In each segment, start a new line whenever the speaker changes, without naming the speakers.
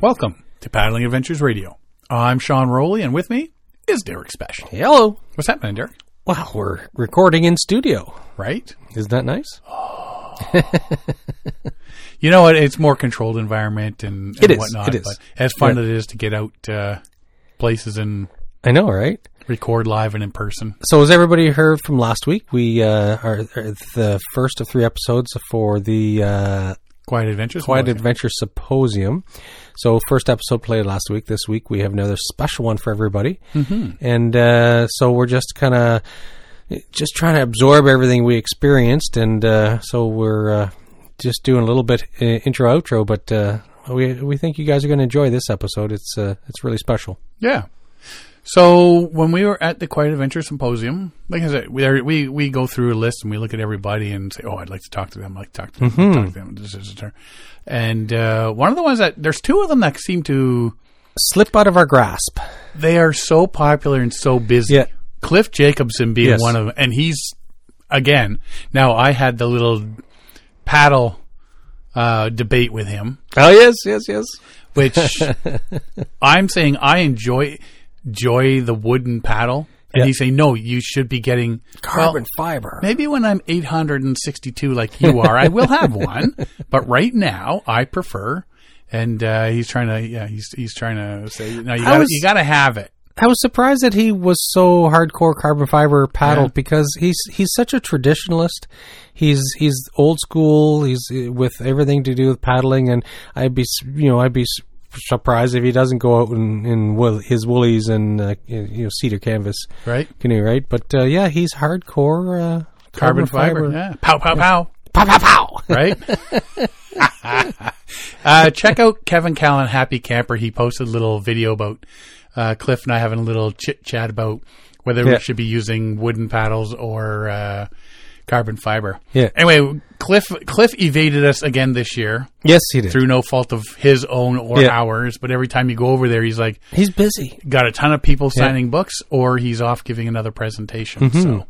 Welcome to Paddling Adventures Radio. I'm Sean Rowley, and with me is Derek Special.
Hello.
What's happening, Derek?
Wow, we're recording in studio.
Right?
Isn't that nice?
You know what? It's more controlled environment and, and
It is.
whatnot.
It is.
But as fun
Yeah.
as it is to get out uh, places and
I know, right?
record live and in person.
So, as everybody heard from last week, we uh, are, are the first of three episodes for the uh,
Quiet Adventures.
Quiet
Symposium.
Adventure Symposium. So, first episode played last week. This week, we have another special one for everybody, mm-hmm. and uh, so we're just kind of just trying to absorb everything we experienced, and uh, so we're uh, just doing a little bit uh, intro outro, but. Uh, we we think you guys are going to enjoy this episode. It's uh, it's really special.
Yeah. So when we were at the Quiet Adventure Symposium, like I said, we are, we we go through a list and we look at everybody and say, "Oh, I'd like to talk to them. I'd like to talk to them. To talk to them." This is a turn. And uh, one of the ones that there's two of them that seem to
Slip out of our grasp.
they are so popular and so busy.
Yeah.
Cliff Jacobson being
Yes.
one of them, and he's again. Now I had the little paddle uh, debate with him,
Oh yes, yes, yes.
which I'm saying I enjoy enjoy the wooden paddle, and
Yeah.
he's saying no, you should be getting
Carbon
well,
fiber.
Maybe when I'm 862 like you are, I will have one. But right now, I prefer. And uh, he's trying to, yeah, he's he's trying to say, no, you got you got to have it.
I was surprised that he was so hardcore carbon fiber paddle
Yeah.
because he's he's such a traditionalist. He's he's old school. He's uh, with everything to do with paddling, and I'd be you know I'd be s- surprised if he doesn't go out in, in wool, his woolies and uh, you know cedar canvas
Right?
canoe, right? But uh, yeah, he's hardcore uh,
Carbon, fiber. Yeah. Pow, pow, pow.
Pow pow pow.
right? uh, check out Kevin Callan, Happy Camper. He posted a little video about uh, Cliff and I having a little chit chat about whether
Yeah.
we should be using wooden paddles or uh, carbon fiber.
Yeah.
Anyway, Cliff Cliff evaded us again this year
Yes, he did.
through no fault of his own or
Yeah.
ours. But every time you go over there, he's like
He's busy.
got a ton of people signing books, or he's off giving another presentation.
Mm-hmm.
So.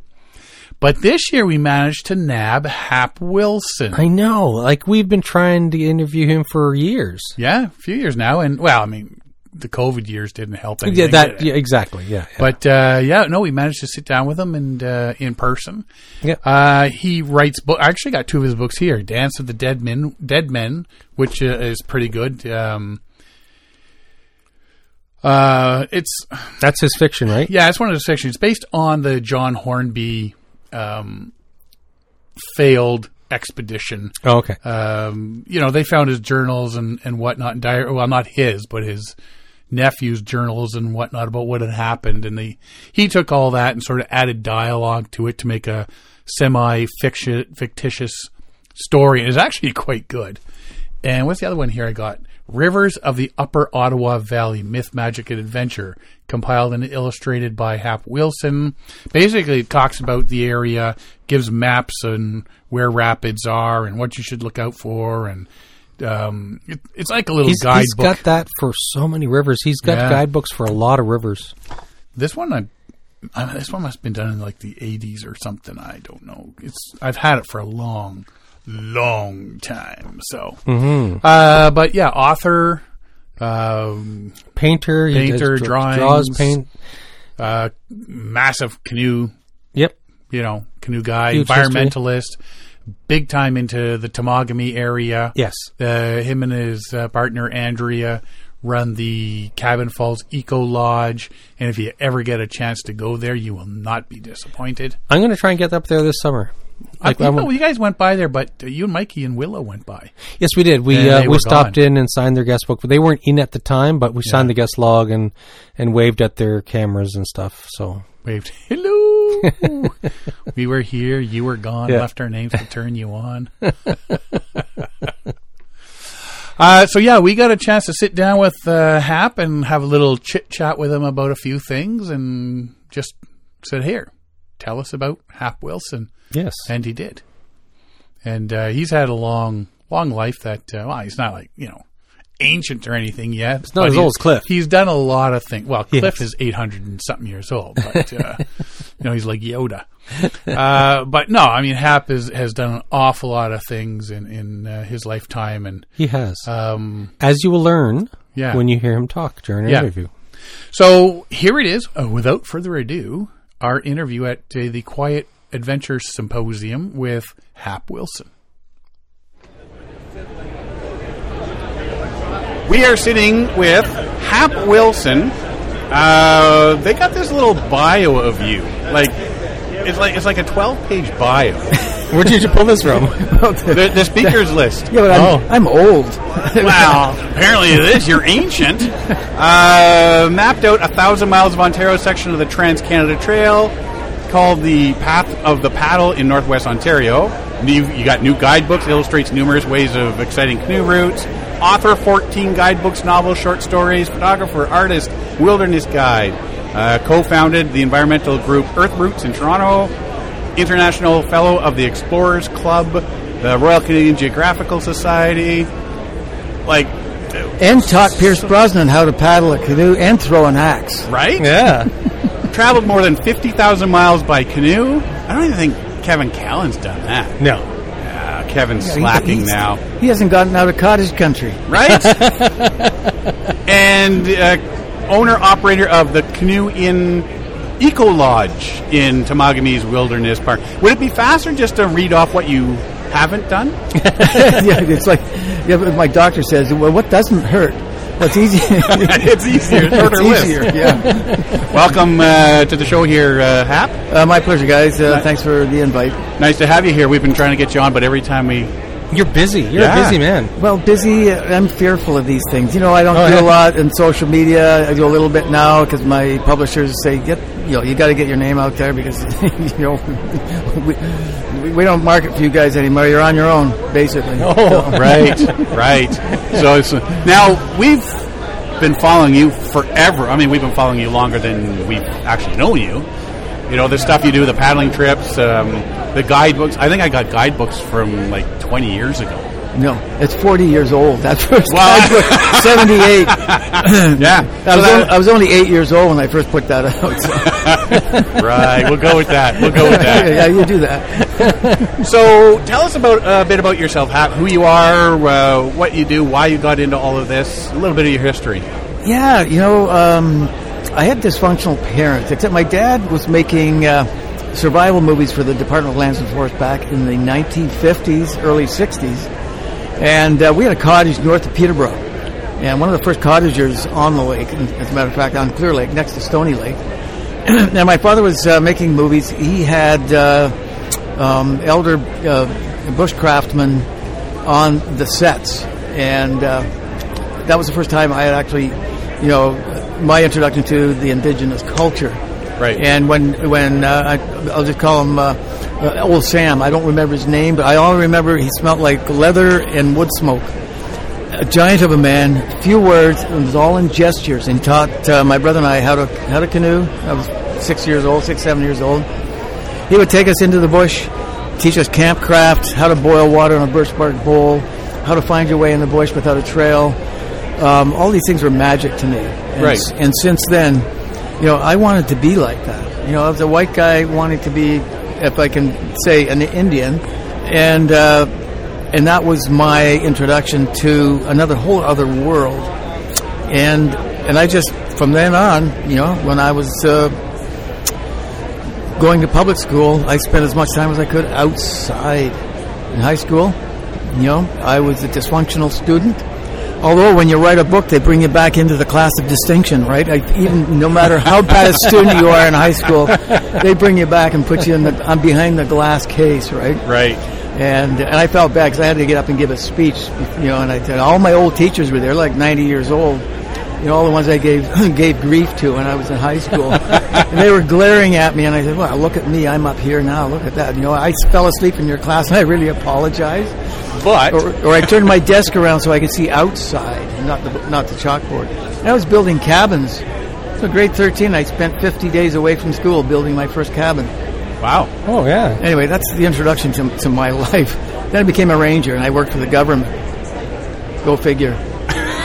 But this year we managed to nab Hap Wilson.
I know. Like we've been trying to interview him for years.
Yeah, a few years now, and well, I mean, the COVID years didn't help.
Yeah, that yeah, exactly. Yeah, yeah.
But uh, yeah, no, we managed to sit down with him and uh, in person.
Yeah.
Uh, he writes book. I actually got two of his books here: "Dance of the Dead Men," Dead Men, which uh, is pretty good. Um, uh, it's
that's his fiction, right?
yeah, it's one of his fiction. It's based on the John Hornby um, failed expedition
Oh, okay.
um, you know, they found his journals and, and whatnot. And diary, well, not his, but his nephew's journals and whatnot about what had happened. And they, he took all that and sort of added dialogue to it to make a semi fictitious story. And it's actually quite good. And what's the other one here I got? Rivers of the Upper Ottawa Valley Myth, Magic, and Adventure, compiled and illustrated by Hap Wilson. Basically, it talks about the area, gives maps and where rapids are and what you should look out for. And um, it, it's like a little
He's,
guidebook.
he's got that for so many rivers. He's got
Yeah.
guidebooks for a lot of rivers.
This one, I, I, this one must have been done in like the '80s or something. I don't know. It's I've had it for a long, long time. So, uh, but yeah, author, um,
Painter,
Painter,
does,
drawings.
draws, paint.
uh, massive canoe,
Yep.
you know, canoe guy,
Huge
environmentalist, big time into the Temagami area.
Yes.
Uh, him and his uh, partner Andrea run the Cabin Falls Eco Lodge, and if you ever get a chance to go there, you will not be disappointed.
I'm going to try and get up there this summer. Like,
I, you, know, you guys went by there, but uh, you and Mikey and Willow went by.
yes, we did. We uh, we stopped
gone.
in and signed their guest book, they weren't in at the time. But we signed the guest log and and waved at their cameras and stuff. So
Waved, hello. We were here, you were gone.
Yeah.
Left our names to turn you on. Uh, so yeah, we got a chance to sit down with uh, Hap and have a little chit chat with him about a few things, and just said, "Here, tell us about Hap Wilson,"
yes,
and he did. And uh, he's had a long, long life. That uh, well, he's not like you know ancient or anything yet. It's
not as old as Cliff.
He's done a lot of things. Well,
Yes.
Cliff is eight hundred and something years old, but uh, you know he's like Yoda. Uh, but no, I mean Hap is, has done an awful lot of things in in uh, his lifetime, and
he has.
um,
As you will learn
Yeah.
when you hear him talk during an
Yeah.
interview.
So here it is. Uh, without further ado, our interview at uh, the Quiet Adventure Symposium with Hap Wilson. We are sitting with Hap Wilson. Uh, they got this little bio of you, like it's like it's like a twelve-page bio.
Where did you pull this from?
the, the speakers list.
Yeah, but I'm,
Oh.
I'm old.
Wow, apparently it is. You're ancient. Uh, mapped out a thousand miles of Ontario section of the Trans Canada Trail called the Path of the Paddle in Northwest Ontario. You, you got new guidebooks, illustrates numerous ways of exciting canoe routes. Author of 14 guidebooks, novels, short stories, photographer, artist, wilderness guide. Uh, co-founded the environmental group Earthroots in Toronto. International Fellow of the Explorers Club, the Royal Canadian Geographical Society. Like,
and taught Pierce Brosnan how to paddle a canoe and throw an axe.
right?
yeah.
Traveled more than 50,000 miles by canoe. I don't even think Kevin Callan's done that.
No.
Uh, Kevin's
Yeah,
slacking
he's-
now.
He hasn't gotten out of cottage country.
Right? and uh, owner operator of the Canoe Inn Eco Lodge in Temagami's Wilderness Park. Would it be faster just to read off what you haven't done?
yeah, it's like yeah, my doctor says, well, what doesn't hurt? Easy?
it's easier, shorter
it's
list.
easier. Yeah.
Welcome uh, to the show here, uh, Hap.
Uh, my pleasure, guys. Uh, thanks for the invite.
Nice to have you here. We've been trying to get you on, but every time we
You're busy. You're
Yeah.
a busy man.
Well, busy. uh, I'm fearful of these things. You know, I don't
Oh,
do
yeah.
a lot in social media. I do a little bit now because my publishers say, "Get, you know, you got to get your name out there because you know we, we don't market for you guys anymore. You're on your own, basically."
Oh.
right, right. So it's, now we've been following you forever. I mean, we've been following you longer than we've actually known you. You know, the stuff you do, the paddling trips, um, the guidebooks. I think I got guidebooks from like 20 years ago.
No, it's 40 years old. That first
Wow.
guidebook, 78.
Yeah.
I was, only, I was only eight years old when I first put that out. So.
right. We'll go with that. We'll go with that.
yeah, you do that.
So tell us about a bit about yourself, who you are, uh, what you do, why you got into all of this, a little bit of your history.
Yeah, you know, um, I had dysfunctional parents, except my dad was making uh, survival movies for the Department of Lands and Forests back in the 1950s, early 60s. And uh, we had a cottage north of Peterborough. And one of the first cottagers on the lake, as a matter of fact, on Clear Lake, next to Stony Lake. and my father was uh, making movies. He had uh, um, elder uh, bushcraftmen on the sets. And uh, that was the first time I had actually, you know, my introduction to the indigenous culture.
Right.
And when when uh, I, I'll just call him uh, uh, Old Sam. I don't remember his name, but I only remember he smelled like leather and wood smoke. A giant of a man, few words. It was all in gestures, and taught uh, my brother and I how to how to canoe. I was six years old, six seven years old. He would take us into the bush, teach us campcraft, how to boil water in a birch bark bowl, how to find your way in the bush without a trail. Um, all these things were magic to me. And,
Right.
s- And since then, you know, I wanted to be like that. You know, I was a white guy wanting to be, if I can say, an Indian, and uh, and that was my introduction to another whole other world. And and I just from then on, you know, when I was uh, going to public school, I spent as much time as I could outside. In high school, you know, I was a dysfunctional student. Although when you write a book, they bring you back into the class of distinction, right? I, even no matter how bad a student you are in high school, they bring you back and put you in the I'm behind the glass case, right?
Right.
And and I felt bad because I had to get up and give a speech, you know. And I said all my old teachers were there, like 90 years old. You know, all the ones I gave gave grief to when I was in high school, and they were glaring at me. And I said, "Well, look at me, I'm up here now. Look at that. You know, I fell asleep in your class, and I really apologize."
But
or, or I turned my desk around so I could see outside, and not the not the chalkboard. And I was building cabins. So grade 13, I spent 50 days away from school building my first cabin.
wow.
Oh yeah.
Anyway, that's the introduction to, to my life. Then I became a ranger, and I worked for the government. Go figure.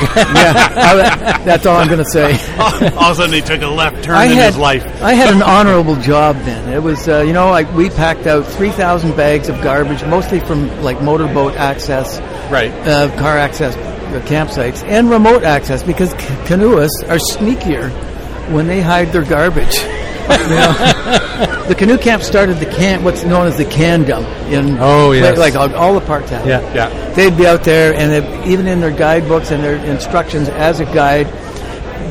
yeah, I- that's all I'm going to say.
all of a sudden, he took a left turn
I
in
had
his life.
I had an honorable job then. It was uh, you know like we packed out 3,000 bags of garbage, mostly from like motorboat access
Right.
uh, car access the campsites and remote access because ca- canoeists are sneakier when they hide their garbage. Know, the canoe camp started the can, what's known as the can dump in
Oh, yes.
like all, all the have. it.
Yeah.
Yeah.
They'd be out there, and even in their guidebooks and their instructions as a guide,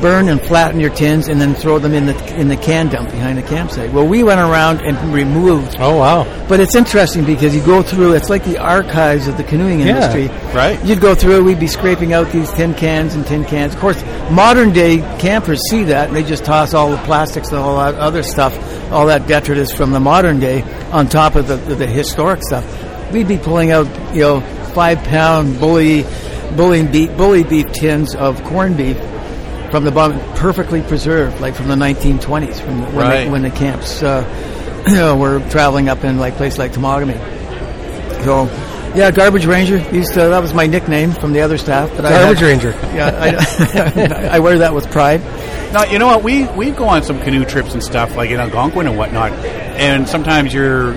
burn and flatten your tins, and then throw them in the in the can dump behind the campsite. Well, we went around and removed
Oh wow.
but it's interesting because you go through, it's like the archives of the canoeing
Yeah,
industry.
right.
You'd go through, we'd be scraping out these tin cans and tin cans. Of course, modern day campers see that and they just toss all the plastics and all that other stuff, all that detritus from the modern day on top of the, the historic stuff. We'd be pulling out, you know, five pound bully, bully beef, bully beef tins of corned beef from the bottom, perfectly preserved, like from the 1920s, from the, when,
Right.
the, when the camps uh, you know, were traveling up in like places like Temagami. So, yeah, garbage ranger. Used to, that was my nickname from the other staff. But
Garbage
I had,
ranger.
Yeah, I, I wear that with pride.
Now, you know what? We we go on some canoe trips and stuff like in Algonquin and whatnot, and sometimes you're,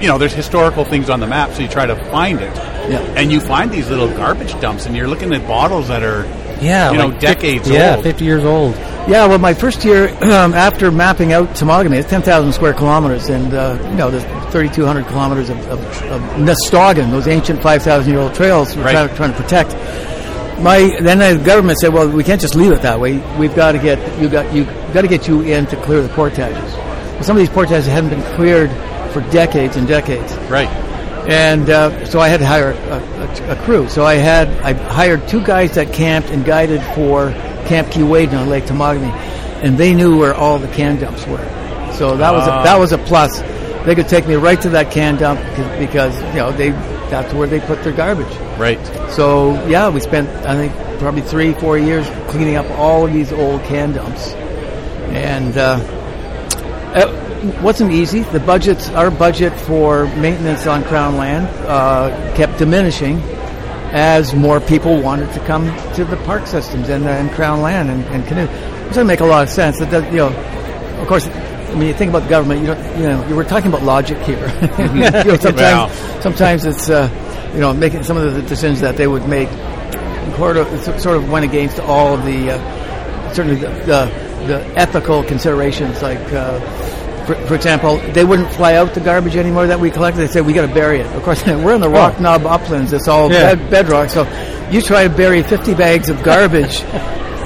you know, there's historical things on the map, so you try to find it,
Yeah.
and you find these little garbage dumps, and you're looking at bottles that are,
Yeah.
you know,
like
decades
Yeah,
old.
fifty years old.
Yeah, well, my first year um, after mapping out Temagami, it's 10,000 square kilometers, and uh, you know, there's 3,200 kilometers of, of, of Nastawgan, those ancient 5,000-year-old trails we're
Right.
trying, trying to protect. My then the government said, well, we can't just leave it that way. We've got to get you got you got to get you in to clear the portages. Well, some of these portages hadn't been cleared for decades and decades.
right.
And uh, so I had to hire a, a, a crew. So I had I hired two guys that camped and guided for Camp Key Wade on Lake Temagami, and they knew where all the can dumps were. So that was a,
Ah.
that was a plus. They could take me right to that can dump because, because you know they that's where they put their garbage.
Right.
So yeah, we spent I think probably three four years cleaning up all of these old can dumps, and. Uh, it wasn't easy. The budgets, our budget for maintenance on Crown land, uh, kept diminishing as more people wanted to come to the park systems and, uh, and Crown land and, and canoe. It doesn't make a lot of sense. That, that you know, of course, when you think about the government, you don't, you know, you were talking about logic here. you know, sometimes, sometimes it's, uh, you know, making some of the decisions that they would make sort of, sort of went against all of the, uh, certainly the, the, the ethical considerations like, uh, for, for example, they wouldn't fly out the garbage anymore that we collected. They said we got to bury it. Of course, we're in the Rock Knob uplands. It's all
Yeah.
bed, bedrock. So you try to bury 50 bags of garbage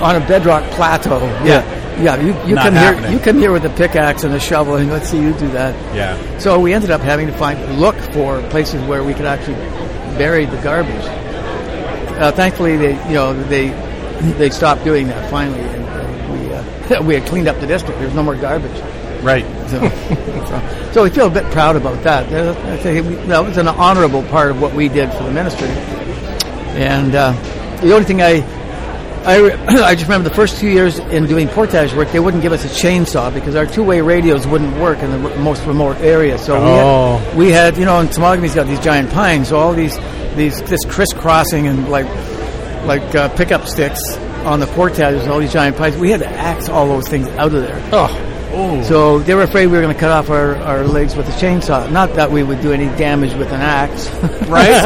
on a bedrock plateau. Yeah, yeah. You, you
Not
come here. You come here with a pickaxe and a shovel, and let's see you do that.
Yeah.
So we ended up having to find look for places where we could actually bury the garbage. Uh, thankfully, they you know they they stopped doing that finally, and uh, we uh, we had cleaned up the district. There's no more garbage.
Right.
So, so, so we feel a bit proud about that. That was an honorable part of what we did for the ministry. And uh, the only thing I, I, I just remember the first two years in doing portage work, they wouldn't give us a chainsaw because our two-way radios wouldn't work in the r- most remote areas. So we,
Oh.
had, we had, you know, and Temagami's got these giant pines, so all these, these, this crisscrossing and like, like uh, pickup sticks on the portages all these giant pines. We had to axe all those things out of there.
Oh.
Oh.
So they were afraid we were going to cut off our, our legs with a chainsaw. Not that we would do any damage with an axe.
right.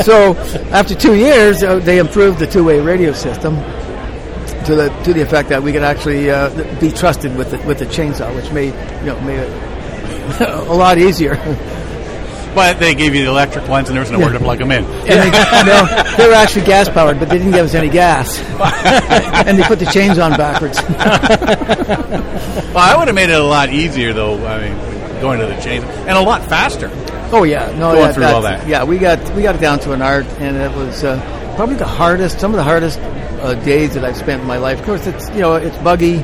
So after two years, uh, they improved the two-way radio system to the to the effect that we could actually uh, be trusted with the, with the chainsaw, which made you know made it a lot easier.
But they gave you the electric ones, and there was nowhere to plug them in.
And they, no, they were actually gas powered, but they didn't give us any gas. and they put the chains on backwards.
Well, I would have made it a lot easier, though. I mean, going to the chains, and a lot faster.
Oh yeah, no,
Going
yeah,
through all that.
Yeah, we got we got it down to an art, and it was uh, probably the hardest, some of the hardest uh, days that I've spent in my life. Of course, it's you know it's buggy.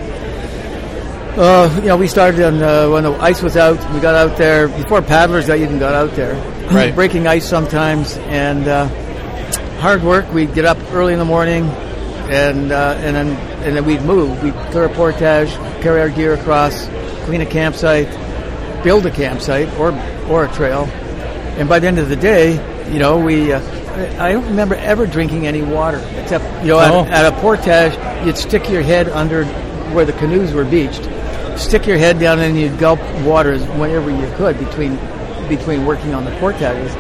Uh, you know, we started on, uh, when the ice was out. We got out there before paddlers got even got out there,
Right.
breaking ice sometimes, and uh, hard work. We'd get up early in the morning, and uh, and then and then we'd move. We'd clear a portage, carry our gear across, clean a campsite, build a campsite or or a trail, and by the end of the day, you know, we. Uh, I I don't remember ever drinking any water except you know
Oh.
at, at a portage you'd stick your head under where the canoes were beached, stick your head down and you'd gulp water whenever you could between between working on the portages.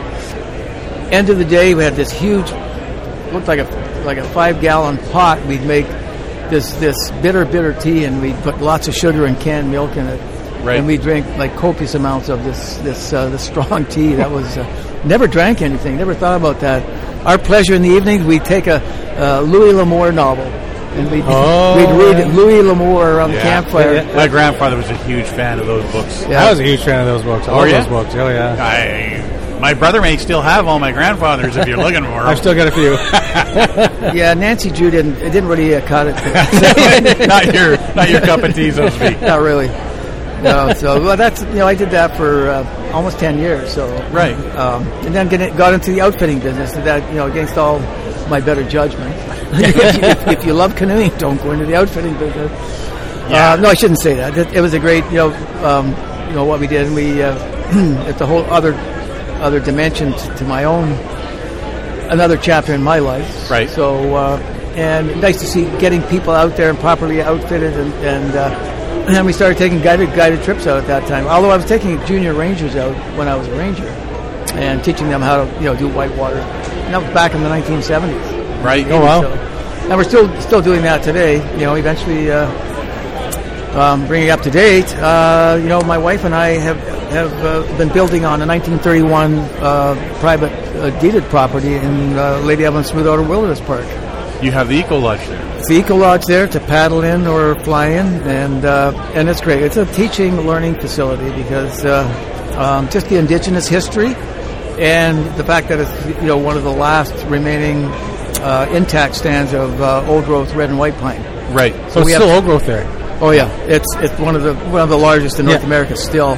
end of the day, we had this huge, looked like a like a five gallon pot. We'd make this this bitter bitter tea, and we'd put lots of sugar and canned milk in it.
Right.
And we drank like copious amounts of this this uh, this strong tea. That was uh, never drank anything. Never thought about that. Our pleasure in the evenings, we'd take a uh, Louis L'Amour novel, and we'd,
Oh,
we'd read
right.
Louis L'Amour around the campfire.
Yeah.
My grandfather was a huge fan of those books.
Yeah.
I was a huge fan of those books. All
Oh, yeah?
those books. Oh yeah.
I, my brother may still have all my grandfathers if you're looking for them.
I've still got a few.
Yeah, Nancy Drew didn't it didn't really uh, cut it.
not your not your cup of tea, so to speak.
Not really. No, so well, that's you know I did that for uh, almost ten years. So
Right.
um, and then get, got into the outfitting business. and That you know against all my better judgment. if, if you love canoeing, don't go into the outfitting business.
Yeah.
Uh, no, I shouldn't say that. It, it was a great you know um, you know what we did, and we uh, it's a whole other other dimension to, to my own another chapter in my life.
Right.
So, uh, and nice to see getting people out there and properly outfitted, and and, uh, and we started taking guided guided trips out at that time. Although I was taking junior rangers out when I was a ranger, and teaching them how to you know do whitewater. And that was back in the 1970s.
Right.
Oh, wow.
So, and we're still still doing that today. You know, eventually. Uh, um, bringing it up to date, uh, you know, my wife and I have have uh, been building on a 1931 uh, private uh, deeded property in uh, Lady Evelyn Smoothwater Wilderness Park.
You have the Eco Lodge there.
It's the Eco Lodge there to paddle in or fly in, and uh, and it's great. It's a teaching learning facility because uh, um, just the indigenous history and the fact that it's you know one of the last remaining uh, intact stands of uh, old growth red and white pine.
Right.
So
we
it's
have-
old growth there.
Oh yeah, it's it's one of the one of the largest in North
Yeah.
America still.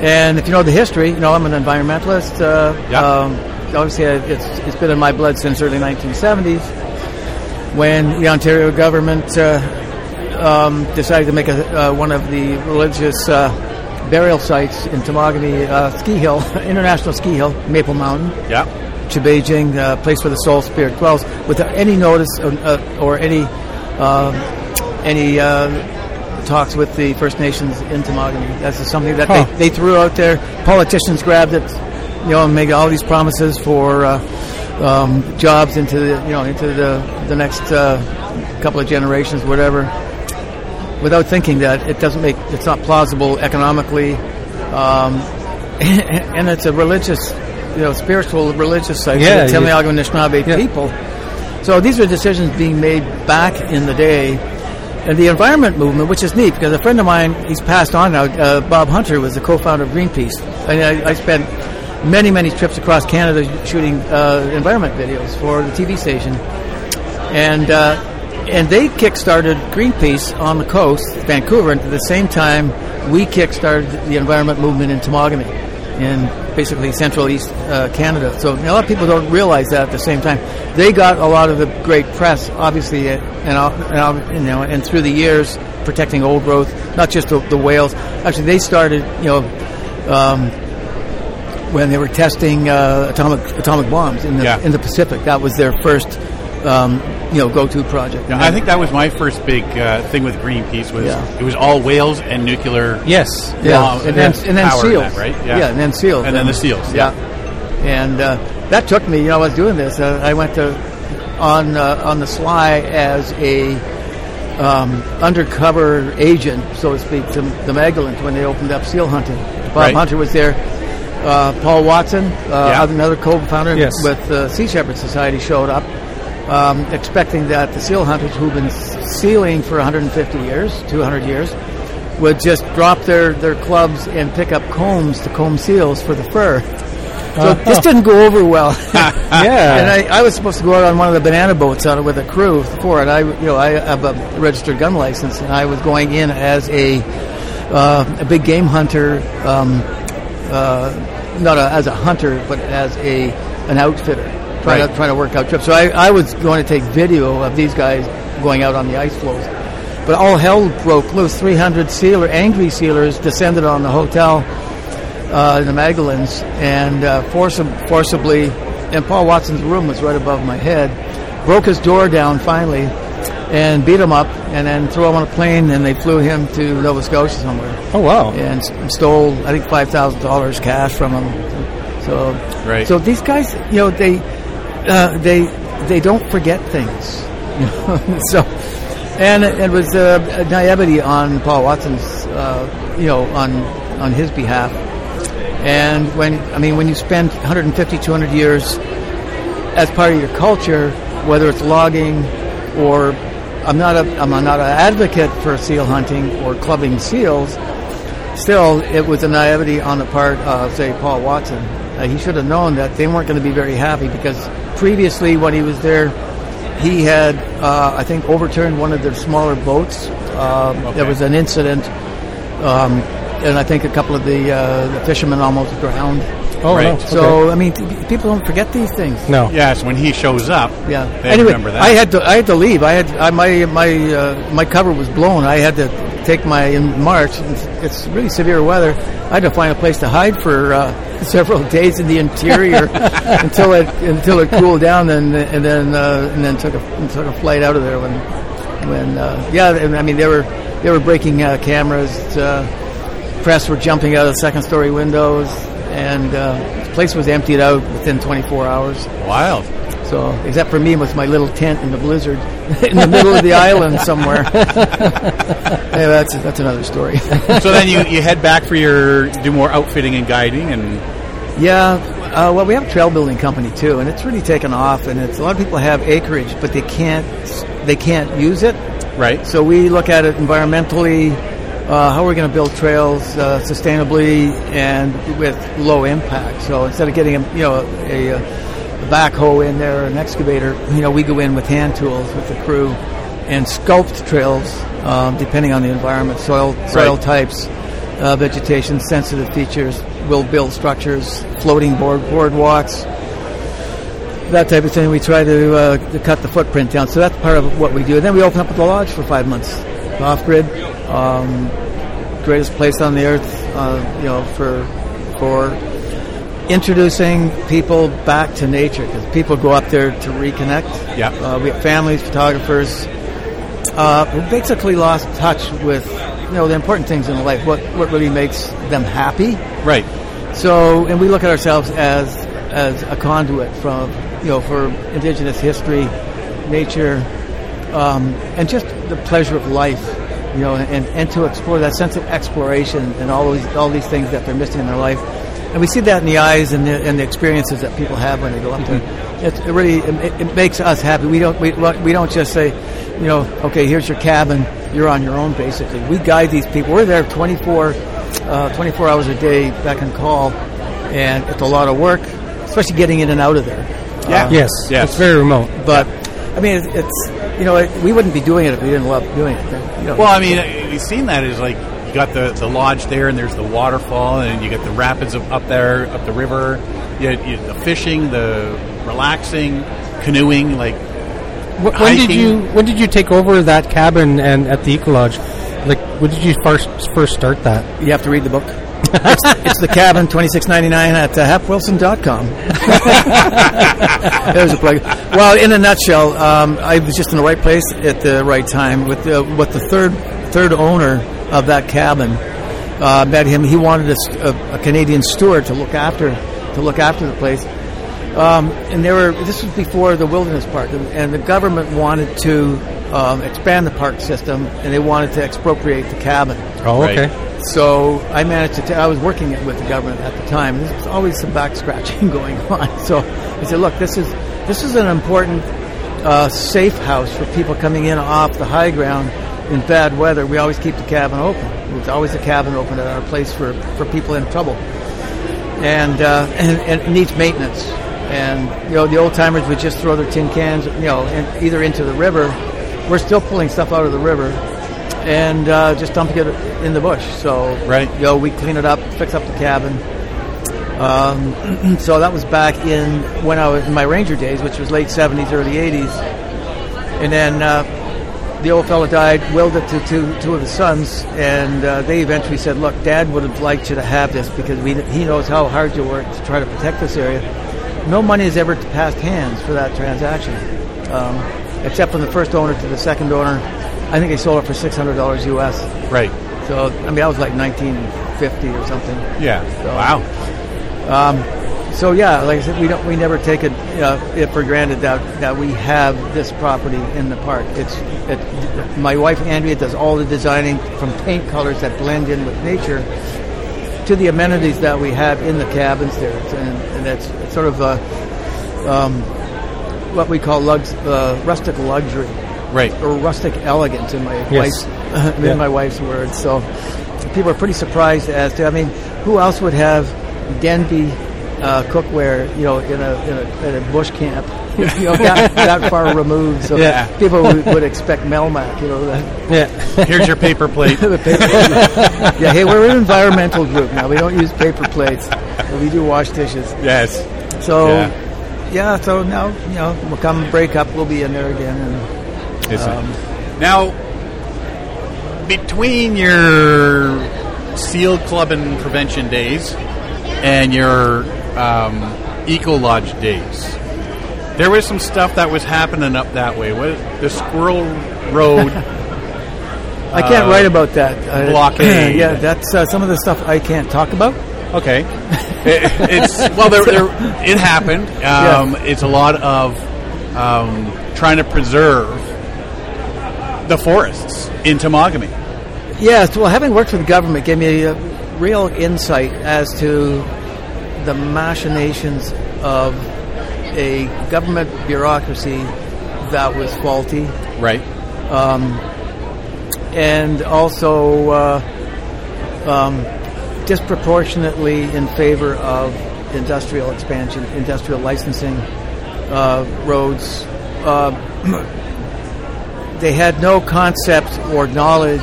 And if you know the history, you know I'm an environmentalist. Uh,
Yeah.
um, obviously, it's it's been in my blood since early 1970s, when the Ontario government uh, um, decided to make a, uh, one of the religious uh, burial sites in Temagami uh, ski hill, international ski hill, Maple Mountain.
Yeah.
Chibajing, uh, place where the soul spirit dwells, without any notice or, uh, or any um, any uh, talks with the First Nations in Temagami. That's just something that
Huh.
they, they threw out there. Politicians grabbed it, you know, and made all these promises for uh, um, jobs into the you know into the the next uh, couple of generations, whatever. Without thinking that it doesn't make it's not plausible economically, um, and it's a religious, you know, spiritual religious site
Yeah,
for the Anishinaabe
Yeah.
people. So these are decisions being made back in the day. And the environment movement, which is neat, because a friend of mine, he's passed on now, uh, Bob Hunter was the co-founder of Greenpeace. And I, I spent many, many trips across Canada shooting uh, environment videos for the TV station. And uh, and they kickstarted Greenpeace on the coast, Vancouver, and at the same time, we kickstarted the environment movement in Temagami, in basically central east uh, Canada. So a lot of people don't realize that at the same time. They got a lot of the great press, obviously, uh, and, and you know, and through the years, protecting old growth, not just the, the whales. Actually, they started, you know. Um, when they were testing uh, atomic atomic bombs in the
Yeah.
in the Pacific, that was their first, um, you know, go-to project.
Yeah, I think that was my first big uh, thing with Greenpeace was
Yeah.
it was all whales and nuclear.
Yes.
Yeah,
bomb-
and then and then seals,
that, right?
Yeah. and then seals,
And then the seals, yeah.
and uh, that took me. You know, I was doing this. Uh, I went to on uh, on the sly as a um, undercover agent, so to speak, to the Magdalene when they opened up seal hunting. Bob
Right.
Hunter was there. Uh, Paul Watson, uh,
Yeah.
another co-founder
Yes.
with the Sea Shepherd Society, showed up, um, expecting that the seal hunters who've been sealing for 150 years, 200 years, would just drop their, their clubs and pick up combs to comb seals for the fur. So this didn't go over well.
Yeah.
and I, I was supposed to go out on one of the banana boats on it with a crew for it. I, you know, I have a registered gun license, and I was going in as a uh, a big game hunter, um, uh, not a, as a hunter, but as a an outfitter, trying
Right.
to trying to work out trips. So I, I was going to take video of these guys going out on the ice floes. But all hell broke loose. 300 sealer, angry sealers descended on the hotel uh, in the Magdalens and uh, forcib- forcibly, and Paul Watson's room was right above my head, broke his door down finally and beat him up and then threw him on a plane and they flew him to Nova Scotia somewhere
Oh wow.
and s- stole, I think, $5,000 cash from him. So,
Right.
So these guys, you know, they uh, they they don't forget things. So, and it, it was uh, a naivety on Paul Watson's, uh, you know, on on his behalf. And when I mean, when you spend 150, 200 years as part of your culture, whether it's logging or I'm not a I'm not an advocate for seal hunting or clubbing seals. Still, it was a naivety on the part of, say, Paul Watson. Uh, he should have known that they weren't going to be very happy because previously, when he was there, he had, uh, I think, overturned one of their smaller boats. Um, There was an incident, um, and I think a couple of the, uh, the fishermen almost drowned.
Oh,
Right.
no. Okay.
So, I mean, t- people don't forget these things.
no.
Yes, when he shows up,
Yeah.
they
anyway,
remember that.
I had to I had to leave. I had I, my my uh, my cover was blown. I had to take my in March. It's, it's really severe weather. I had to find a place to hide for uh, several days in the interior until it until it cooled down. And and then uh, and then took a took a flight out of there when when uh, yeah. I mean they were they were breaking uh, cameras. Uh, press were jumping out of second story windows. And uh, the place was emptied out within 24 hours.
Wild.
So, except for me with my little tent in the blizzard in the middle of the island somewhere. yeah, that's that's another story.
so then you, you head back for your do more outfitting and guiding and
yeah, uh, well, we have a trail building company too, and it's really taken off. And it's a lot of people have acreage, but they can't they can't use it.
right.
So we look at it environmentally. Uh, how are we going to build trails uh, sustainably and with low impact? So instead of getting a, you know a, a backhoe in there, an excavator, you know we go in with hand tools with the crew and sculpt trails um, depending on the environment, soil soil
Right.
types, uh, vegetation, sensitive features. We'll build structures, floating board boardwalks, that type of thing. We try to, uh, to cut the footprint down. So that's part of what we do. And then we open up the lodge for five months, off grid. Um, greatest place on the earth, uh, you know, for for introducing people back to nature because people go up there to reconnect.
Yeah.
Uh, we have families, photographers. Uh, we basically lost touch with you know the important things in life. What what really makes them happy.
Right.
So, and we look at ourselves as as a conduit from you know for indigenous history, nature, um, and just the pleasure of life, you know, and, and to explore that sense of exploration and all these all these things that they're missing in their life, and we see that in the eyes and the, and the experiences that people have when they go up there. It's, it really it, it makes us happy. We don't we we don't just say, you know, okay, here's your cabin, you're on your own. Basically, we guide these people. We're there 24, uh, 24 hours a day, back and call, and it's a lot of work, especially getting in and out of there.
Yeah.
Uh,
Yes.
Yes.
It's very remote.
but I mean, it's, it's you know, it, we wouldn't be doing it if we didn't love doing it. You know,
Well, I mean, uh, you've seen that is like you got the, the lodge there, and there's the waterfall, and you got the rapids of, up there, up the river. You, you, the fishing, the relaxing, canoeing, like
Wh- When did you when did you take over that cabin and at the Eco Lodge? Like, when did you first first start that?
you have to read the book. it's, it's the cabin, twenty six ninety nine at uh, hapwilson.com. There's a plug. Well, in a nutshell, um, I was just in the right place at the right time with the, with the third third owner of that cabin. Uh, met him. He wanted a Canadian steward to look after to look after the place. Um, and there were. This was before the wilderness park, and, and the government wanted to um, expand the park system, and they wanted to expropriate the cabin.
Oh,
Right.
okay.
So I managed to. T- I was working with the government at the time. There was always some back scratching going on. So I said, "Look, this is this is an important uh, safe house for people coming in off the high ground in bad weather. We always keep the cabin open. It's always a cabin open at our place for, for people in trouble, and, uh, and and it needs maintenance. And you know, the old timers would just throw their tin cans, you know, in, either into the river. We're still pulling stuff out of the river and uh, just dumping it in the bush. So
Right.
you know, we clean it up, fix up the cabin. Um, so that was back in when I was in my ranger days, which was late '70s, early '80s, and then uh, the old fellow died. Willed it to two, two of his sons, and uh, they eventually said, "Look, Dad would have liked you to have this because we, he knows how hard you work to try to protect this area." No money has ever passed hands for that transaction, um, except from the first owner to the second owner. I think they sold it for six hundred dollars US.
right.
So I mean, that was like 1950 or something.
Yeah.
So-
wow.
So yeah, like I said, we don't we never take it, uh, it for granted that that we have this property in the park. It's it, my wife Andrea does all the designing from paint colors that blend in with nature to the amenities that we have in the cabins there, and, and it's sort of a, um, what we call lux, uh, rustic luxury
Right.
or rustic elegance in my
Yes.
wife's in my wife's words. So people are pretty surprised as to. I mean, who else would have Denby uh, cookware? You know, in a in a, in a bush camp. you know, that, that far removed. So
Yeah.
people would, would expect Melmac. You know, that,
Yeah.
Here's your paper plate.
the paper. yeah. Hey, we're an environmental group now. We don't use paper plates. But we do wash dishes.
yes.
So.
Yeah.
Yeah. so now you know we'll come break up. We'll be in there again, and
Is it?
Um,
now, between your SEAL Club and Prevention days and your um, Eco Lodge days, there was some stuff that was happening up that way. What the Squirrel Road?
I can't
Uh,
write about that. Uh,
blockade.
yeah, that's uh, some of the stuff I can't talk about.
Okay, It- it's well, there, there, it happened. Um, It's a lot of um, trying to preserve the forests in Temagami.
Yes, well, having worked the government gave me a real insight as to the machinations of a government bureaucracy that was faulty
Right.
and also uh, um, disproportionately in favor of industrial expansion, industrial licensing, uh, roads. Uh, they had no concept or knowledge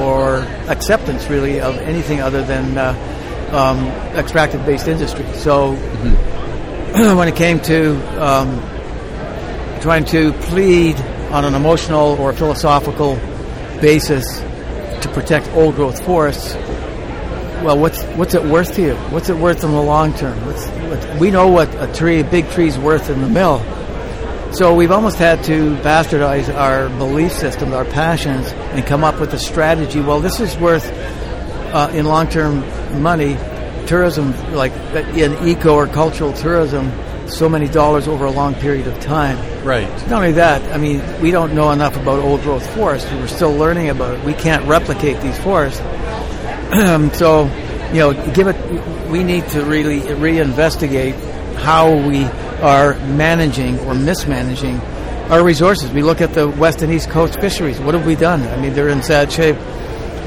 or acceptance, really, of anything other than um, extractive-based industry. So, when it came to um, trying to plead on an emotional or philosophical basis to protect old growth forests, well, what's what's it worth to you? What's it worth in the long term? What's, what, we know what a tree, a big tree's worth in the mill. So we've almost had to bastardize our belief systems, our passions, and come up with a strategy. Well, this is worth uh, in long-term money, tourism, like in eco or cultural tourism, so many dollars over a long period of time.
Right.
Not only that, I mean, we don't know enough about old growth forests. We're still learning about it. We can't replicate these forests. so, you know, give it. We need to really reinvestigate how we are managing or mismanaging our resources. We look at the west and east coast fisheries. What have we done? I mean, they're in sad shape.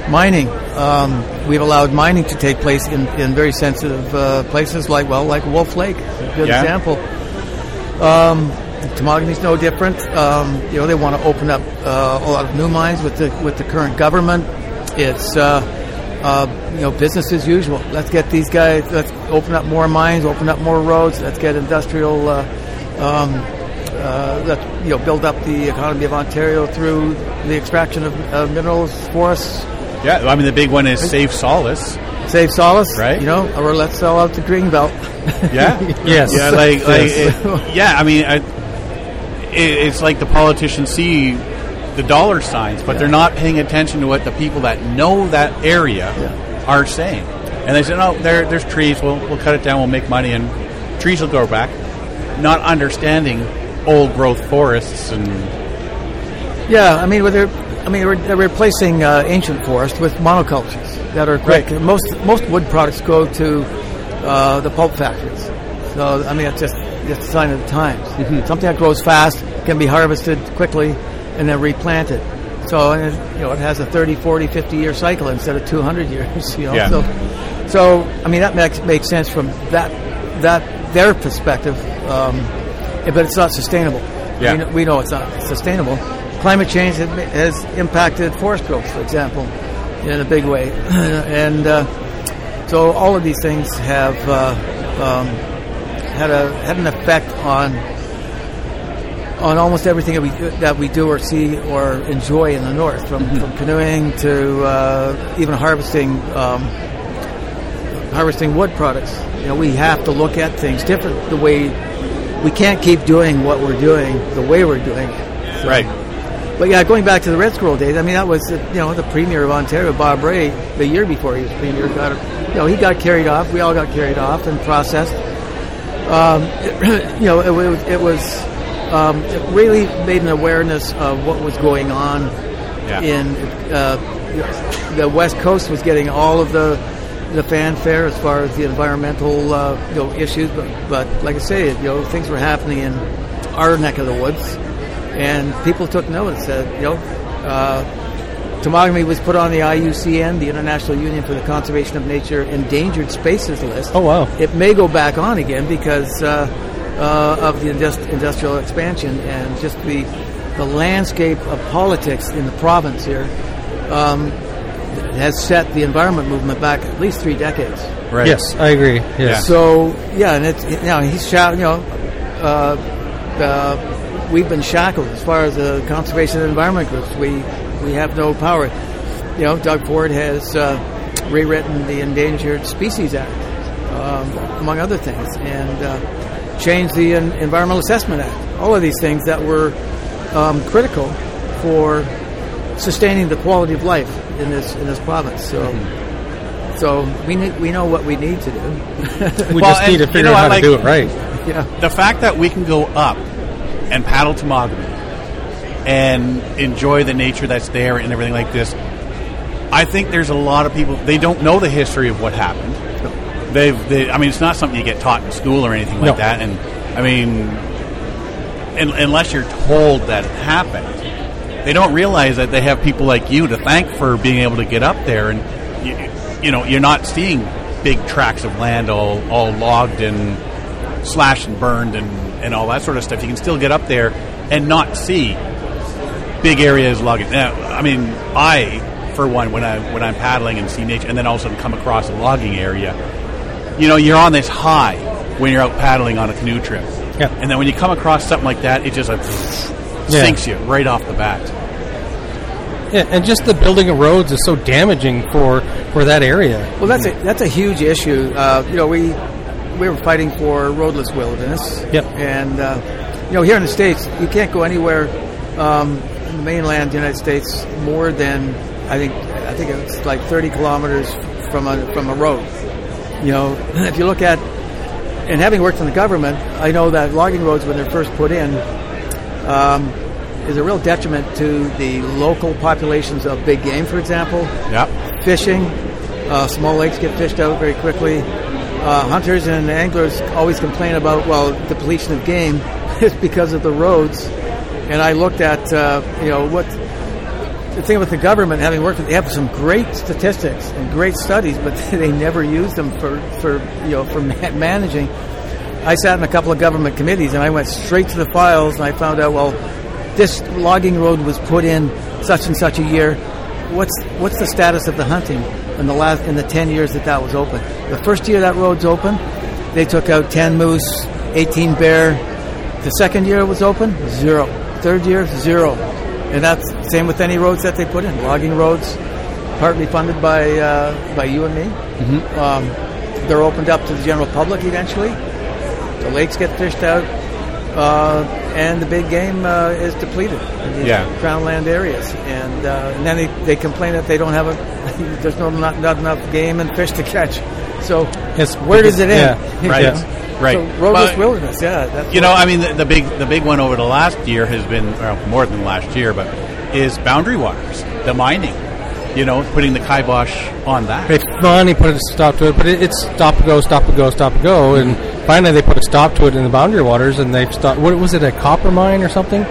Mining. Um, we've allowed mining to take place in, in very sensitive uh, places like, well, like Wolf Lake. A good
Yeah.
example. Um, Temagami's no different. Um, you know, they want to open up uh, a lot of new mines with the with the current government. It's uh, uh, you know business as usual. Let's get these guys. Let's open up more mines. Open up more roads. Let's get industrial. Uh, um, uh, let's you know build up the economy of Ontario through the extraction of uh, minerals, forests.
Yeah. I mean, the big one is Save Solace.
Save Solace,
Right.
You know, or let's sell out the Greenbelt.
Yeah.
Yes.
Yeah. Like. like
Yes.
it- yeah. I mean, I, it, it's like the politicians see the dollar signs, but they're not paying attention to what the people that know that area
Yeah.
are saying. And they say, "No, oh, there, there's trees. We'll we'll cut it down. We'll make money, and trees will grow back." Not understanding old growth forests and
Yeah, I mean, they're, I mean, we're, they're replacing uh, ancient forest with monocultures that are quick.
Right.
Most most wood products go to uh, the pulp factories. So I mean, it's just just a sign of the times.
Mm-hmm.
Something that grows fast can be harvested quickly and then replanted. So it, you know, it has a 30, 40, 50 year cycle instead of 200 years. You know,
Yeah.
so so I mean that makes makes sense from that that their perspective, um, but it's not sustainable.
Yeah.
We know, we know it's not sustainable. Climate change has impacted forest growth, for example, in a big way, and uh, so all of these things have uh, um, had a had an effect on on almost everything that we that we do or see or enjoy in the north, from, from canoeing to uh, even harvesting um, harvesting wood products. You know, we have to look at things different. The way we can't keep doing what we're doing the way we're doing it. So-
right.
But yeah, going back to the Red Squirrel days, I mean that was uh, you know the premier of Ontario, Bob Rae, the year before he was premier, got you know he got carried off. We all got carried off and processed. um, it, you know, it, was it was um, it really made an awareness of what was going on
Yeah.
in uh, the West Coast was getting all of the the fanfare as far as the environmental uh, you know issues, but, but like I say, you know things were happening in our neck of the woods, and people took notice that you know. Uh, Temagami was put on the IUCN, the International Union for the Conservation of Nature, Endangered Spaces list.
Oh, wow.
It may go back on again because uh, uh, of the indust- industrial expansion and just the the landscape of politics in the province here um, has set the environment movement back at least three decades.
Right.
Yes, I agree. Yes.
Yeah.
So yeah, and it's you know he's shot you know uh, uh, we've been shackled as far as the conservation and environment groups. We we have no power. You know, Doug Ford has uh, rewritten the Endangered Species Act, um, among other things, and uh, changed the En- Environmental Assessment Act. All of these things that were um, critical for sustaining the quality of life in this in this province. So. So we need, we know what we need to do.
we
Well,
just need to figure
you know,
out how
like-
to do it right.
yeah.
the fact that we can go up and paddle Temagami and enjoy the nature that's there and everything like this, I think there's a lot of people they don't know the history of what happened. They've, they, I mean, it's not something you get taught in school or anything like
No.
that. And I mean, un unless you're told that it happened, they don't realize that they have people like you to thank for being able to get up there and you, you know you're not seeing big tracts of land all all logged and slashed and burned and, and all that sort of stuff. You can still get up there and not see big areas logging. Now, I mean, I, for one, when I when I'm paddling and see nature, and then all of a sudden come across a logging area, you know, you're on this high when you're out paddling on a canoe trip.
Yeah.
And then when you come across something like that, it just like,
Yeah.
sinks you right off the bat.
Yeah, and just the building of roads is so damaging for for that area.
Well, that's a that's a huge issue. Uh, you know, we we were fighting for roadless wilderness.
Yep.
And uh, you know, here in the states, you can't go anywhere um, in the mainland United States more than I think I think it's like 30 kilometers from a from a road. You know, if you look at and having worked in the government, I know that logging roads when they're first put in. Um, is a real detriment to the local populations of big game, for example
Yep.
fishing. Uh, small lakes get fished out very quickly. Uh, hunters and anglers always complain about well depletion of game is because of the roads. And I looked at uh, you know what the thing with the government having worked with they have some great statistics and great studies, but they never use them for for you know for ma- managing. I sat in a couple of government committees and I went straight to the files and I found out well this logging road was put in such and such a year. What's what's the status of the hunting in the last in the ten years that that was open? The first year that road's open, they took out ten moose, eighteen bear. The second year it was open, zero. Third year, zero. And that's same with any roads that they put in. Logging roads, partly funded by uh, by you and me. Mm-hmm. Um, they're opened up to the general public eventually. The lakes get fished out, uh, and the big game uh, is depleted in these
Yeah.
crown land areas. And, uh, and then they, they complain that they don't have a there's no not, not enough game and fish to catch. So
Yes,
where does it end?
yeah,
Right.
Yeah.
Right.
So roadless
But-
wilderness. Yeah. That's
You know, I mean, the, the big the big one over the last year has been well, more than last year, but is boundary waters, the mining. You know, putting the kibosh on that.
They finally put a stop to it, but it, it's stop and go, stop and go, stop and go, and finally they put a stop to it in the boundary waters, and they've stopped. What was it, a copper mine or something?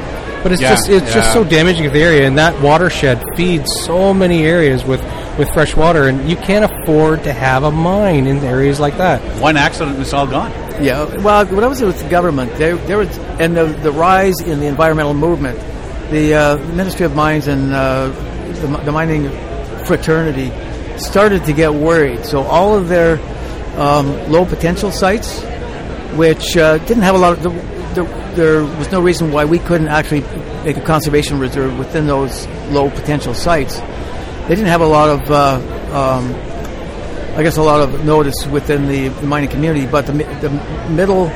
But it's
Yeah,
just it's just so damaging to the area, and that watershed feeds so many areas with with fresh water, and you can't afford to have a mine in areas like that.
One accident, and it's all gone.
Yeah, well, when I was with the government, there, there was, and the, the rise in the environmental movement, the uh, Ministry of Mines and uh, the, the mining fraternity started to get worried. So all of their um, low potential sites, which uh, didn't have a lot of, the, the, there was no reason why we couldn't actually make a conservation reserve within those low potential sites. They didn't have a lot of uh, um, I guess a lot of notice within the mining community, but the, the middle,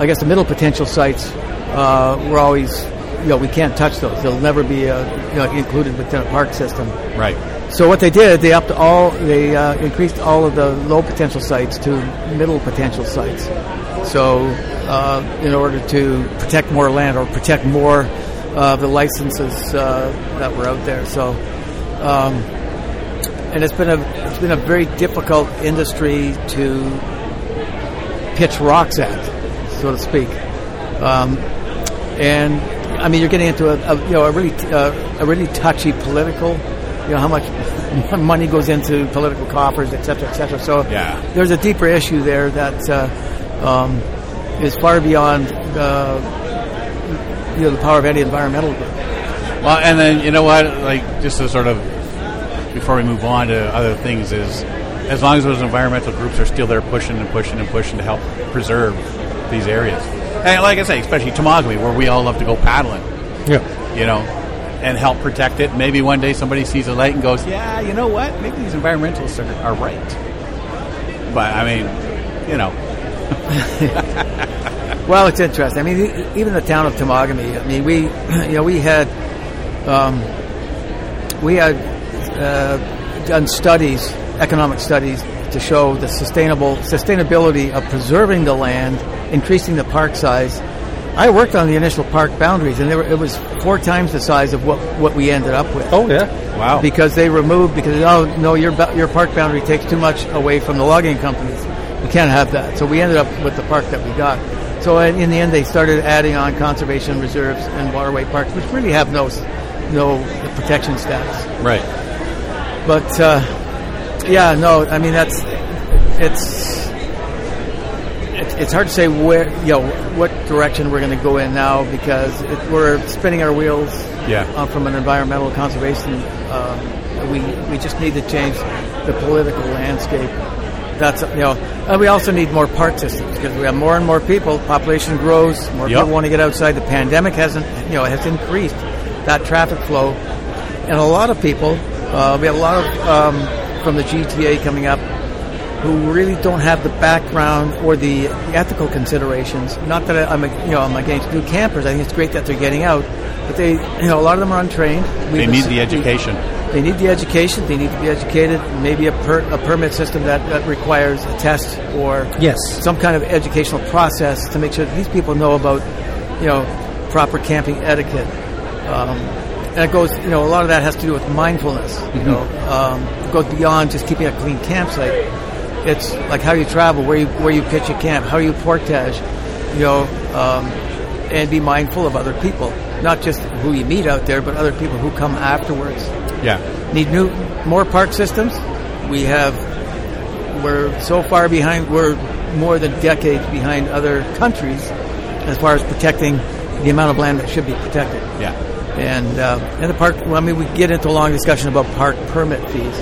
I guess the middle potential sites uh, were always, you know, we can't touch those. They'll never be uh, you know, included within a park system.
Right.
So what they did, they upped all, they uh, increased all of the low potential sites to middle potential sites, So, uh, in order to protect more land or protect more of the licenses uh, that were out there, so um, and it's been a it's been a very difficult industry to pitch rocks at, so to speak. Um, and I mean, you're getting into a, a you know a really uh, a really touchy political, you know how much money goes into political coffers, et cetera, et cetera. So
Yeah.
there's a deeper issue there that uh, um, is far beyond uh, you know the power of any environmental group.
Well, and then you know what? Like just to sort of before we move on to other things is as long as those environmental groups are still there pushing and pushing and pushing to help preserve these areas. And like I say, especially Temagami, where we all love to go paddling,
Yeah.
you know, and help protect it. Maybe one day somebody sees a light and goes, "Yeah, you know what? Maybe these environmentalists are, are right." But I mean, you know,
Well, it's interesting. I mean, even the town of Temagami. I mean, we, you know, we had, um, we had uh, done studies, economic studies, to show the sustainable sustainability of preserving the land, increasing the park size. I worked on the initial park boundaries, and they were, it was four times the size of what, what we ended up with
Oh yeah.
wow.
because they removed because oh no your your park boundary takes too much away from the logging companies. We can't have that. So we ended up with the park that we got. So in in the end, they started adding on conservation reserves and waterway parks, which really have no no protection status.
right.
But uh, yeah, no, I mean that's it's. It's, it's hard to say where, you know, what direction we're going to go in now because it, we're spinning our wheels
Yeah.
uh, from an environmental conservation. Um, we we just need to change the political landscape. That's you know, and we also need more park systems because we have more and more people. Population grows. More
Yep.
people want to get outside. The pandemic hasn't you know has increased that traffic flow, and a lot of people. Uh, we have a lot of um, from the GTA coming up who really don't have the background or the ethical considerations. Not that I- I'm, you know, I'm against new campers. I think it's great that they're getting out, but they, you know, a lot of them are untrained.
They
We've-
need the education.
They need the education. They need to be educated. Maybe a, per, a permit system that, that requires a test or
Yes.
some kind of educational process to make sure that these people know about, you know, proper camping etiquette. Um, and it goes, you know, a lot of that has to do with mindfulness. You know, um, it goes beyond just keeping a clean campsite. It's like how you travel, where you where you pitch a camp, how you portage, you know, um, and be mindful of other people, not just who you meet out there, but other people who come afterwards
Yeah.
need new more park systems. We have we're so far behind. We're more than decades behind other countries as far as protecting the amount of land that should be protected.
Yeah.
And uh, and the park. Well, I mean, we get into a long discussion about park permit fees.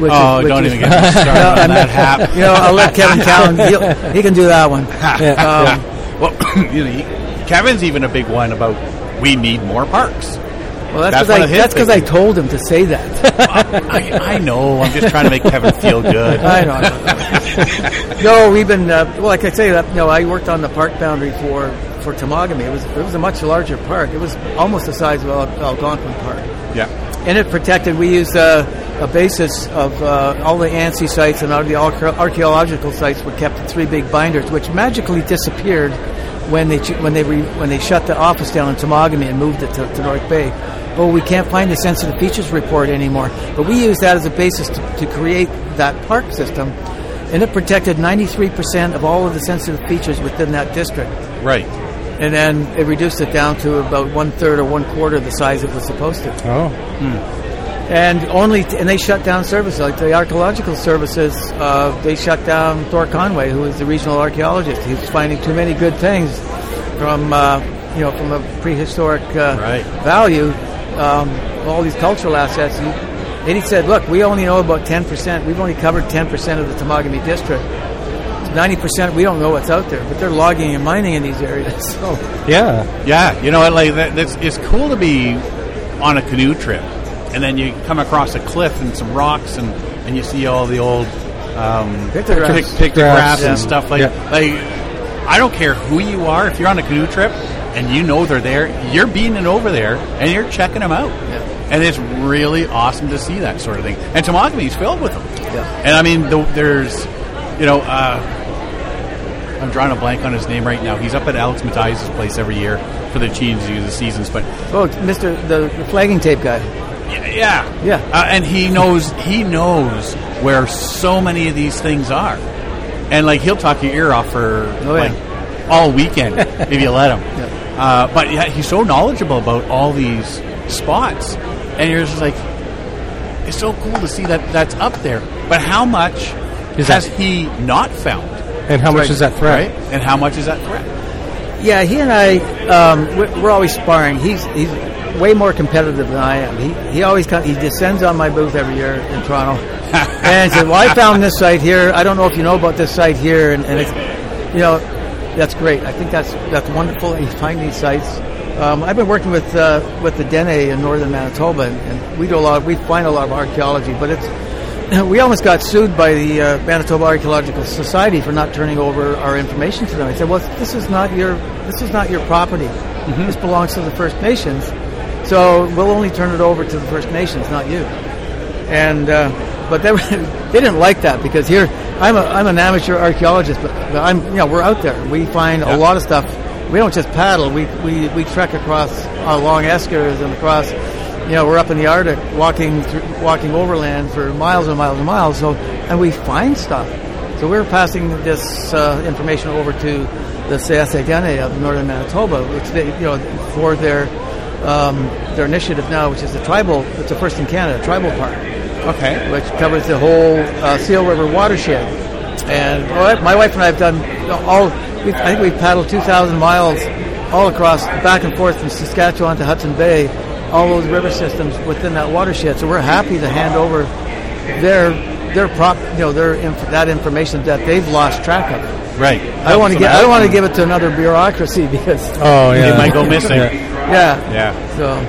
Which
Oh,
which
don't even get me started
No,
on
I'm
that hap.
You know, I'll let Kevin. He'll, he can do that one. Um,
Well, you know, he- Kevin's even a big one about we need more parks.
Well, that's because I,
of his
that's 'cause I told him to say that.
I, I know. I'm just trying to make Kevin feel good.
I know. I know. no, we've been uh, well. Like I say, that no, I worked on the park boundary for for Temagami. It was it was a much larger park. It was almost the size of Algonquin Park,
Yeah.
and it protected. We used uh, a basis of uh, all the ANSI sites and all the archaeological sites were kept in three big binders, which magically disappeared when they when they re- when they shut the office down in Temagami and moved it to, to North Bay. Well, we can't find the sensitive features report anymore, but we used that as a basis to, to create that park system, and it protected 93% of all of the sensitive features within that district.
Right.
And then it reduced it down to about one third or one quarter the size it was supposed to
Oh.
And only and they shut down services like the archaeological services. Uh, they shut down Thor Conway, who is the regional archaeologist. He was finding too many good things from uh, you know from a prehistoric uh,
Right.
value. Um, all these cultural assets. He, and he said, "Look, we only know about ten percent. We've only covered ten percent of the Temagami district." Ninety percent, we don't know what's out there, but they're logging and mining in these areas. So,
Yeah.
Yeah. You know? Like that, that's, it's cool to be on a canoe trip, and then you come across a cliff and some rocks, and, and you see all the old um,
Pictographs.
pic- pictographs
Yeah.
and stuff like.
Yeah.
Like, I don't care who you are. If you're on a canoe trip and you know they're there, you're beaming over there and you're checking them out. And it's really awesome to see that sort of thing. And Temagami's filled with them.
Yeah.
And I mean, the, there's, you know, uh, I'm drawing a blank on his name right now. He's up at Alex Mathias' place every year for the changes of the seasons, but
Oh, Mister the, the flagging tape guy.
Yeah,
Yeah.
uh, and he knows he knows where so many of these things are, and like he'll talk your ear off for
Oh, yeah.
like all weekend if you let him.
Yeah.
Uh, but yeah, he's so knowledgeable about all these spots, and you're just like, it's so cool to see that that's up there. But how much
Is
has
that-
he not found?
And how much
Right.
is that threat?
Right, and how much is that threat?
Yeah, he and I, um, we're, we're always sparring. He's he's way more competitive than I am. He he always co- he descends on my booth every year in Toronto, and said, "Well, I found this site here. I don't know if you know about this site here." And, and it's, you know, that's great. I think that's that's wonderful. You find these sites. Um, I've been working with uh, with the Dene in northern Manitoba, and, and we do a lot. We find a lot of archaeology, but it's we almost got sued by the uh, Manitoba Archaeological Society for not turning over our information to them. I said, "Well, this is not your this is not your property. This belongs to the First Nations. So we'll only turn it over to the First Nations, not you." And uh, but they, they didn't like that because here I'm a I'm an amateur archaeologist, but, but I'm you know we're out there. We find a lot of stuff. We don't just paddle. We we, we trek across uh, long eskers and across you know, we're up in the Arctic, walking through, walking overland for miles and miles and miles. So, and we find stuff. So we're passing this uh, information over to the Sayisi Dene of northern Manitoba, which they, you know, for their um, their initiative now, which is the tribal. It's the first in Canada, tribal park,
Okay,
which covers the whole uh, Seal River watershed. And well, my wife and I have done all. I think we've paddled 2,000 miles all across, back and forth from Saskatchewan to Hudson Bay, all those river systems within that watershed. So we're happy to hand over their their prop, you know, their inf- that information that they've lost track of.
right.
I don't want to get. I don't want to give it to another bureaucracy because
Oh, yeah.
It might go missing.
Yeah.
Yeah.
Yeah,
So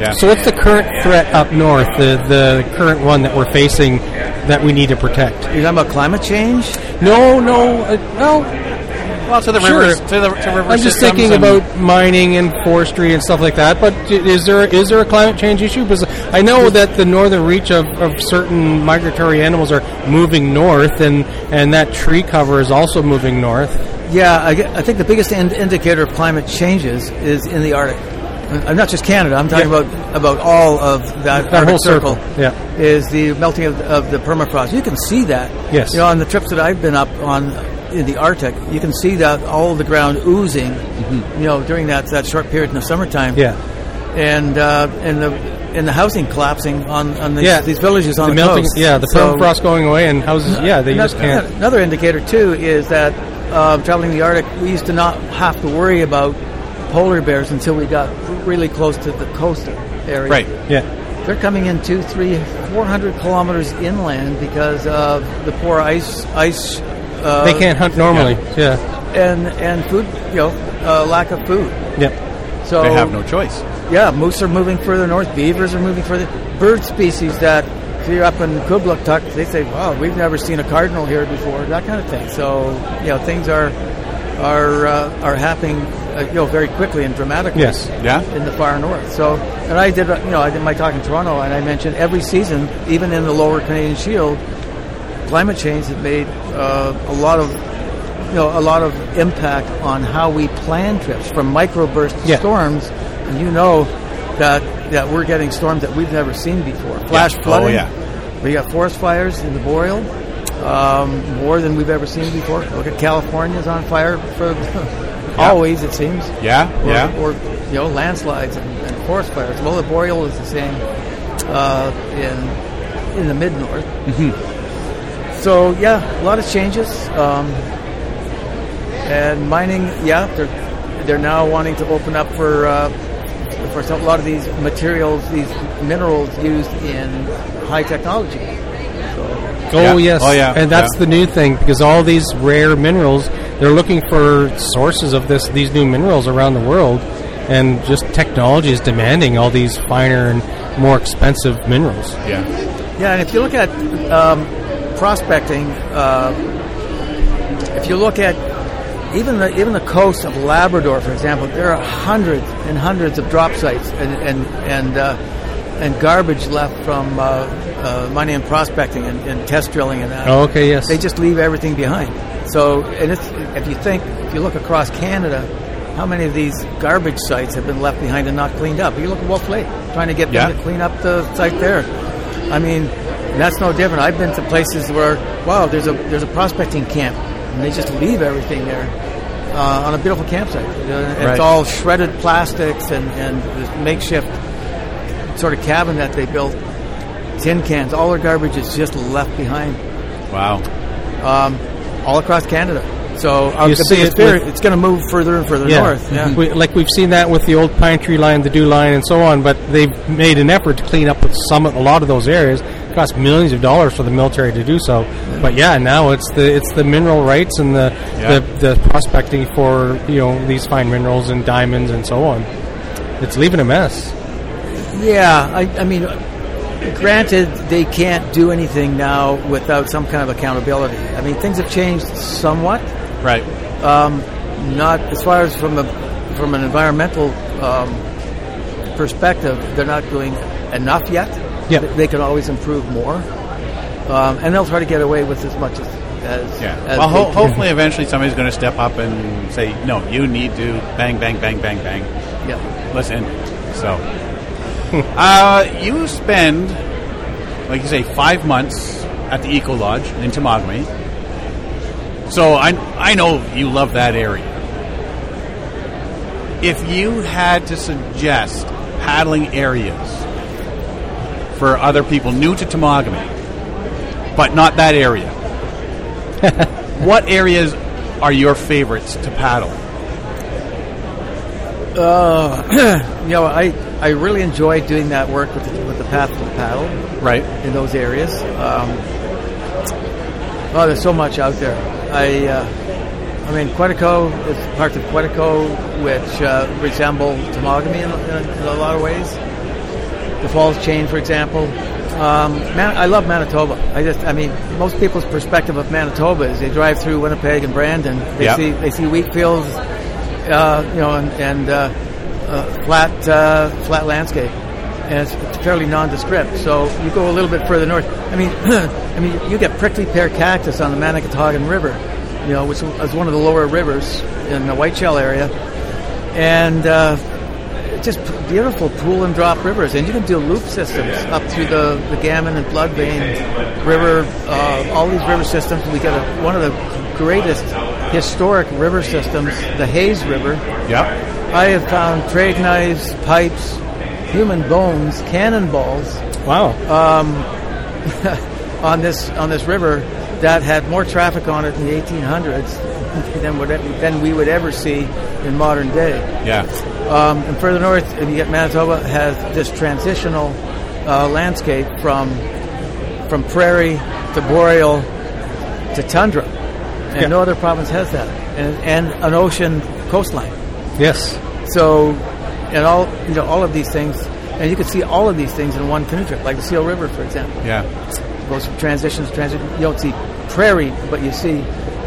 yeah.
So what's the current threat up north? The the current one that we're facing that we need to protect?
you're talking about climate change.
No, no, uh, no.
well, to the
Sure.
rivers, to the to river
I'm just thinking about mining and forestry and stuff like that. But is there is there a climate change issue? Because I know that the northern reach of, of certain migratory animals are moving north, and and that tree cover is also moving north.
Yeah, I, I think the biggest ind- indicator of climate changes is in the Arctic. Uh, not just Canada. I'm talking
Yeah.
about about all of that,
That whole circle, yeah.
is the melting of, of the permafrost. You can see that.
Yes.
You know, on the trips that I've been up on in the Arctic, you can see that all the ground oozing. You know, during that that short period in the summertime.
Mm-hmm. Yeah,
And uh, and the and the housing collapsing on on these,
yeah.
these villages on
the
the,
melting.
coast.
Yeah, the
So-
permafrost going away, and houses. Yeah, they just can't.
Another indicator too is that uh, traveling the Arctic, we used to not have to worry about polar bears until we got really close to the coast area.
right.
Yeah,
They're coming in two, three, four hundred kilometers inland because of the poor ice, ice. Uh,
they can't hunt normally. Yeah,
and and food, you know, uh, lack of food.
yeah.
So
They have no choice.
yeah, moose are moving further north. Beavers are moving further. Bird species that if you're up in Kugluktuk, they say, "Wow, we've never seen a cardinal here before." That kind of thing. So you know, things are are uh, are happening, uh, you know, very quickly and dramatically.
Yes.
Yeah.
In the far north. So, and I did, uh, you know, I did my talk in Toronto, and I mentioned every season, even in the Lower Canadian Shield, climate change has made uh, a lot of you know a lot of impact on how we plan trips from microburst
Yeah.
storms and you know that that we're getting storms that we've never seen before flash
Yeah. Oh,
flooding
yeah.
we got forest fires in the boreal um, more than we've ever seen before look at California's on fire for always it seems
Yeah,
or,
yeah.
or you know landslides and, and forest fires well the boreal is the same uh, in in the mid north
Mm-hmm.
so yeah, a lot of changes. Um, and mining, yeah, they're they're now wanting to open up for uh, for some, a lot of these materials, these minerals used in high technology.
Oh
Yeah.
yes,
Oh, yeah.
and that's
Yeah.
the new thing because all these rare minerals, they're looking for sources of this these new minerals around the world, and just technology is demanding all these finer and more expensive minerals.
Yeah.
Yeah, and if you look at um, prospecting, uh, if you look at even the even the coast of Labrador, for example, there are hundreds and hundreds of drop sites and and and, uh, and garbage left from uh, uh, mining and prospecting and, and test drilling and that.
Oh, okay, yes.
They just leave everything behind. So, and it's, if you think, if you look across Canada, how many of these garbage sites have been left behind and not cleaned up? You look at Wolf Lake, trying to get
Yeah.
them to clean up the site there. I mean, that's no different. I've been to places where, wow, there's a there's a prospecting camp, and they just leave everything there uh, on a beautiful campsite. Uh,
Right.
It's all shredded plastics and and this makeshift sort of cabin that they built, tin cans. All their garbage is just left behind
Wow.
um, all across Canada. So uh,
see it
it's going to move further and further north. Yeah.
We, like we've seen that with the old Pine Tree line, the Dew line, and so on. But they've made an effort to clean up with some, a lot of those areas. It costs millions of dollars for the military to do so. But yeah, now it's the it's the mineral rights and the,
Yeah.
the the prospecting for you know these fine minerals and diamonds and so on. It's leaving a mess.
Yeah, I, I mean, granted, they can't do anything now without some kind of accountability. I mean, things have changed somewhat.
Right.
Um, not as far as from a from an environmental um, perspective, they're not doing enough yet.
Yeah.
They- can always improve more, um, and they'll try to get away with as much as. as
Yeah.
as
well, ho- hopefully, eventually, somebody's going to step up and say, "No, you need to bang, bang, bang, bang, bang."
Yeah.
Listen. So, uh, you spend, like you say, five months at the Eco Lodge in Temagami. So I I know you love that area. If you had to suggest paddling areas for other people new to Temagami, but not that area, what areas are your favorites to paddle?
Uh, you know, I, I really enjoy doing that work with the, with the path to the paddle
Right.
in those areas. Um, oh, there's so much out there. I, uh, I mean, Quetico is parts of Quetico which uh, resemble Temagami in, in, in a lot of ways. The Falls Chain, for example. Um, Man- I love Manitoba. I just, I mean, most people's perspective of Manitoba is they drive through Winnipeg and Brandon. They
Yep.
see they see wheat fields, uh, you know, and, and uh, flat uh, flat landscape, and it's, it's fairly nondescript. So you go a little bit further north. I mean, I mean, you get prickly pear cactus on the Manigotagan River, you know, which is one of the lower rivers in the Whiteshell area, and uh, just beautiful pool and drop rivers. And you can do loop systems up through the, the Gammon and Bloodvein River, uh, all these river systems. We got a, one of the greatest historic river systems, the Hayes River.
Yep.
I have found trade knives, pipes, human bones, cannonballs
Wow.
on this on this river that had more traffic on it in the 1800s than would than we would ever see in modern day.
Yeah.
Um, and further north, you get Manitoba, has this transitional uh, landscape from from prairie to boreal to tundra, and
Yeah.
no other province has that, and, and an ocean coastline.
Yes.
So, and all you know, all of these things, and you can see all of these things in one canoe trip, like the Seal River, for example
Yeah.
goes from transitions, transition. You don't see prairie, but you see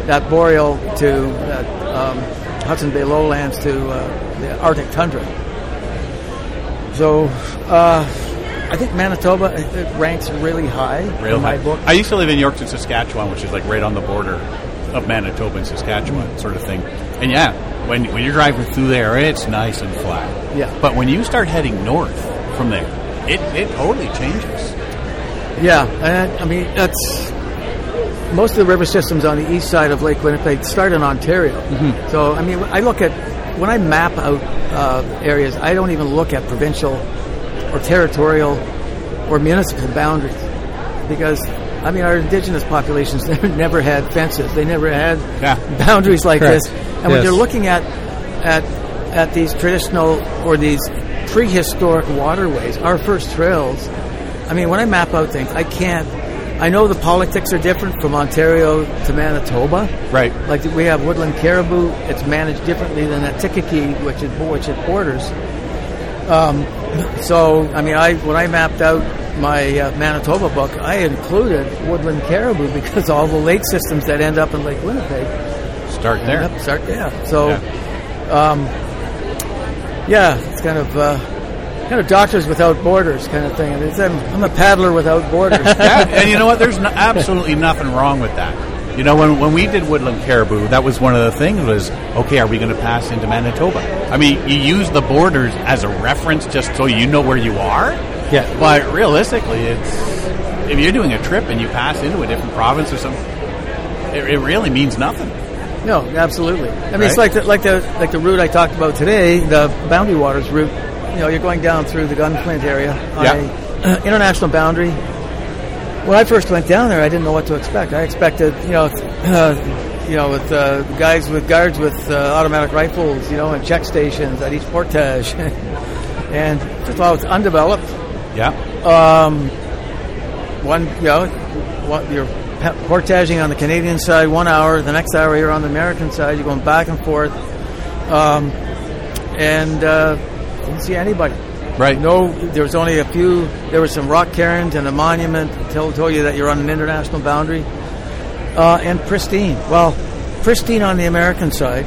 that boreal to that um, Hudson Bay lowlands to uh, the Arctic tundra. So uh, I think Manitoba it, it ranks really high
Real
in my
high.
book.
I used to live in Yorkton, Saskatchewan, which is like right on the border of Manitoba and Saskatchewan, sort of thing. And yeah, when when you're driving through there, it's nice and flat.
Yeah.
But when you start heading north from there, it it totally changes.
Yeah, and I mean that's most of the river systems on the east side of Lake Winnipeg start in Ontario. So I mean, I look at when I map out uh, areas, I don't even look at provincial or territorial or municipal boundaries because I mean our indigenous populations never had fences. They never had
Yeah.
boundaries like
Correct.
this. And when you're looking at at at these traditional or these prehistoric waterways, our first trails. I mean, when I map out things, I can't. I know the politics are different from Ontario to Manitoba.
Right.
Like we have woodland caribou, it's managed differently than Atikaki, which it which it borders. Um, so, I mean, I when I mapped out my uh, Manitoba book, I included woodland caribou because all the lake systems that end up in Lake Winnipeg
Start there.
Yep, start there. So,
Yeah.
um, yeah, it's kind of uh, kind of doctors without borders kind of thing. It's, I'm, I'm a paddler without borders.
yeah, and you know what? There's no, absolutely nothing wrong with that. You know, when, when we did Woodland Caribou, that was one of the things was, okay, are we going to pass into Manitoba? I mean, you use the borders as a reference just so you know where you are.
Yeah.
But realistically, it's if you're doing a trip and you pass into a different province or something, it, it really means nothing.
No, absolutely. I mean, it's like the, like the like the route I talked about today, the Boundary Waters route. You know, you're going down through the Gunflint area on
Yeah.
a international boundary. When I first went down there, I didn't know what to expect. I expected, you know, uh, you know, with uh, guys with guards with uh, automatic rifles, you know, and check stations at each portage. and first of all, it's undeveloped.
Yeah.
Um, one, you know, what you're portaging on the Canadian side one hour, the next hour you're on the American side. You're going back and forth, um, and uh, didn't see anybody.
Right.
No, there was only a few. There was some rock cairns and a monument that tell, told you that you're on an international boundary, uh, and pristine. Well, pristine on the American side.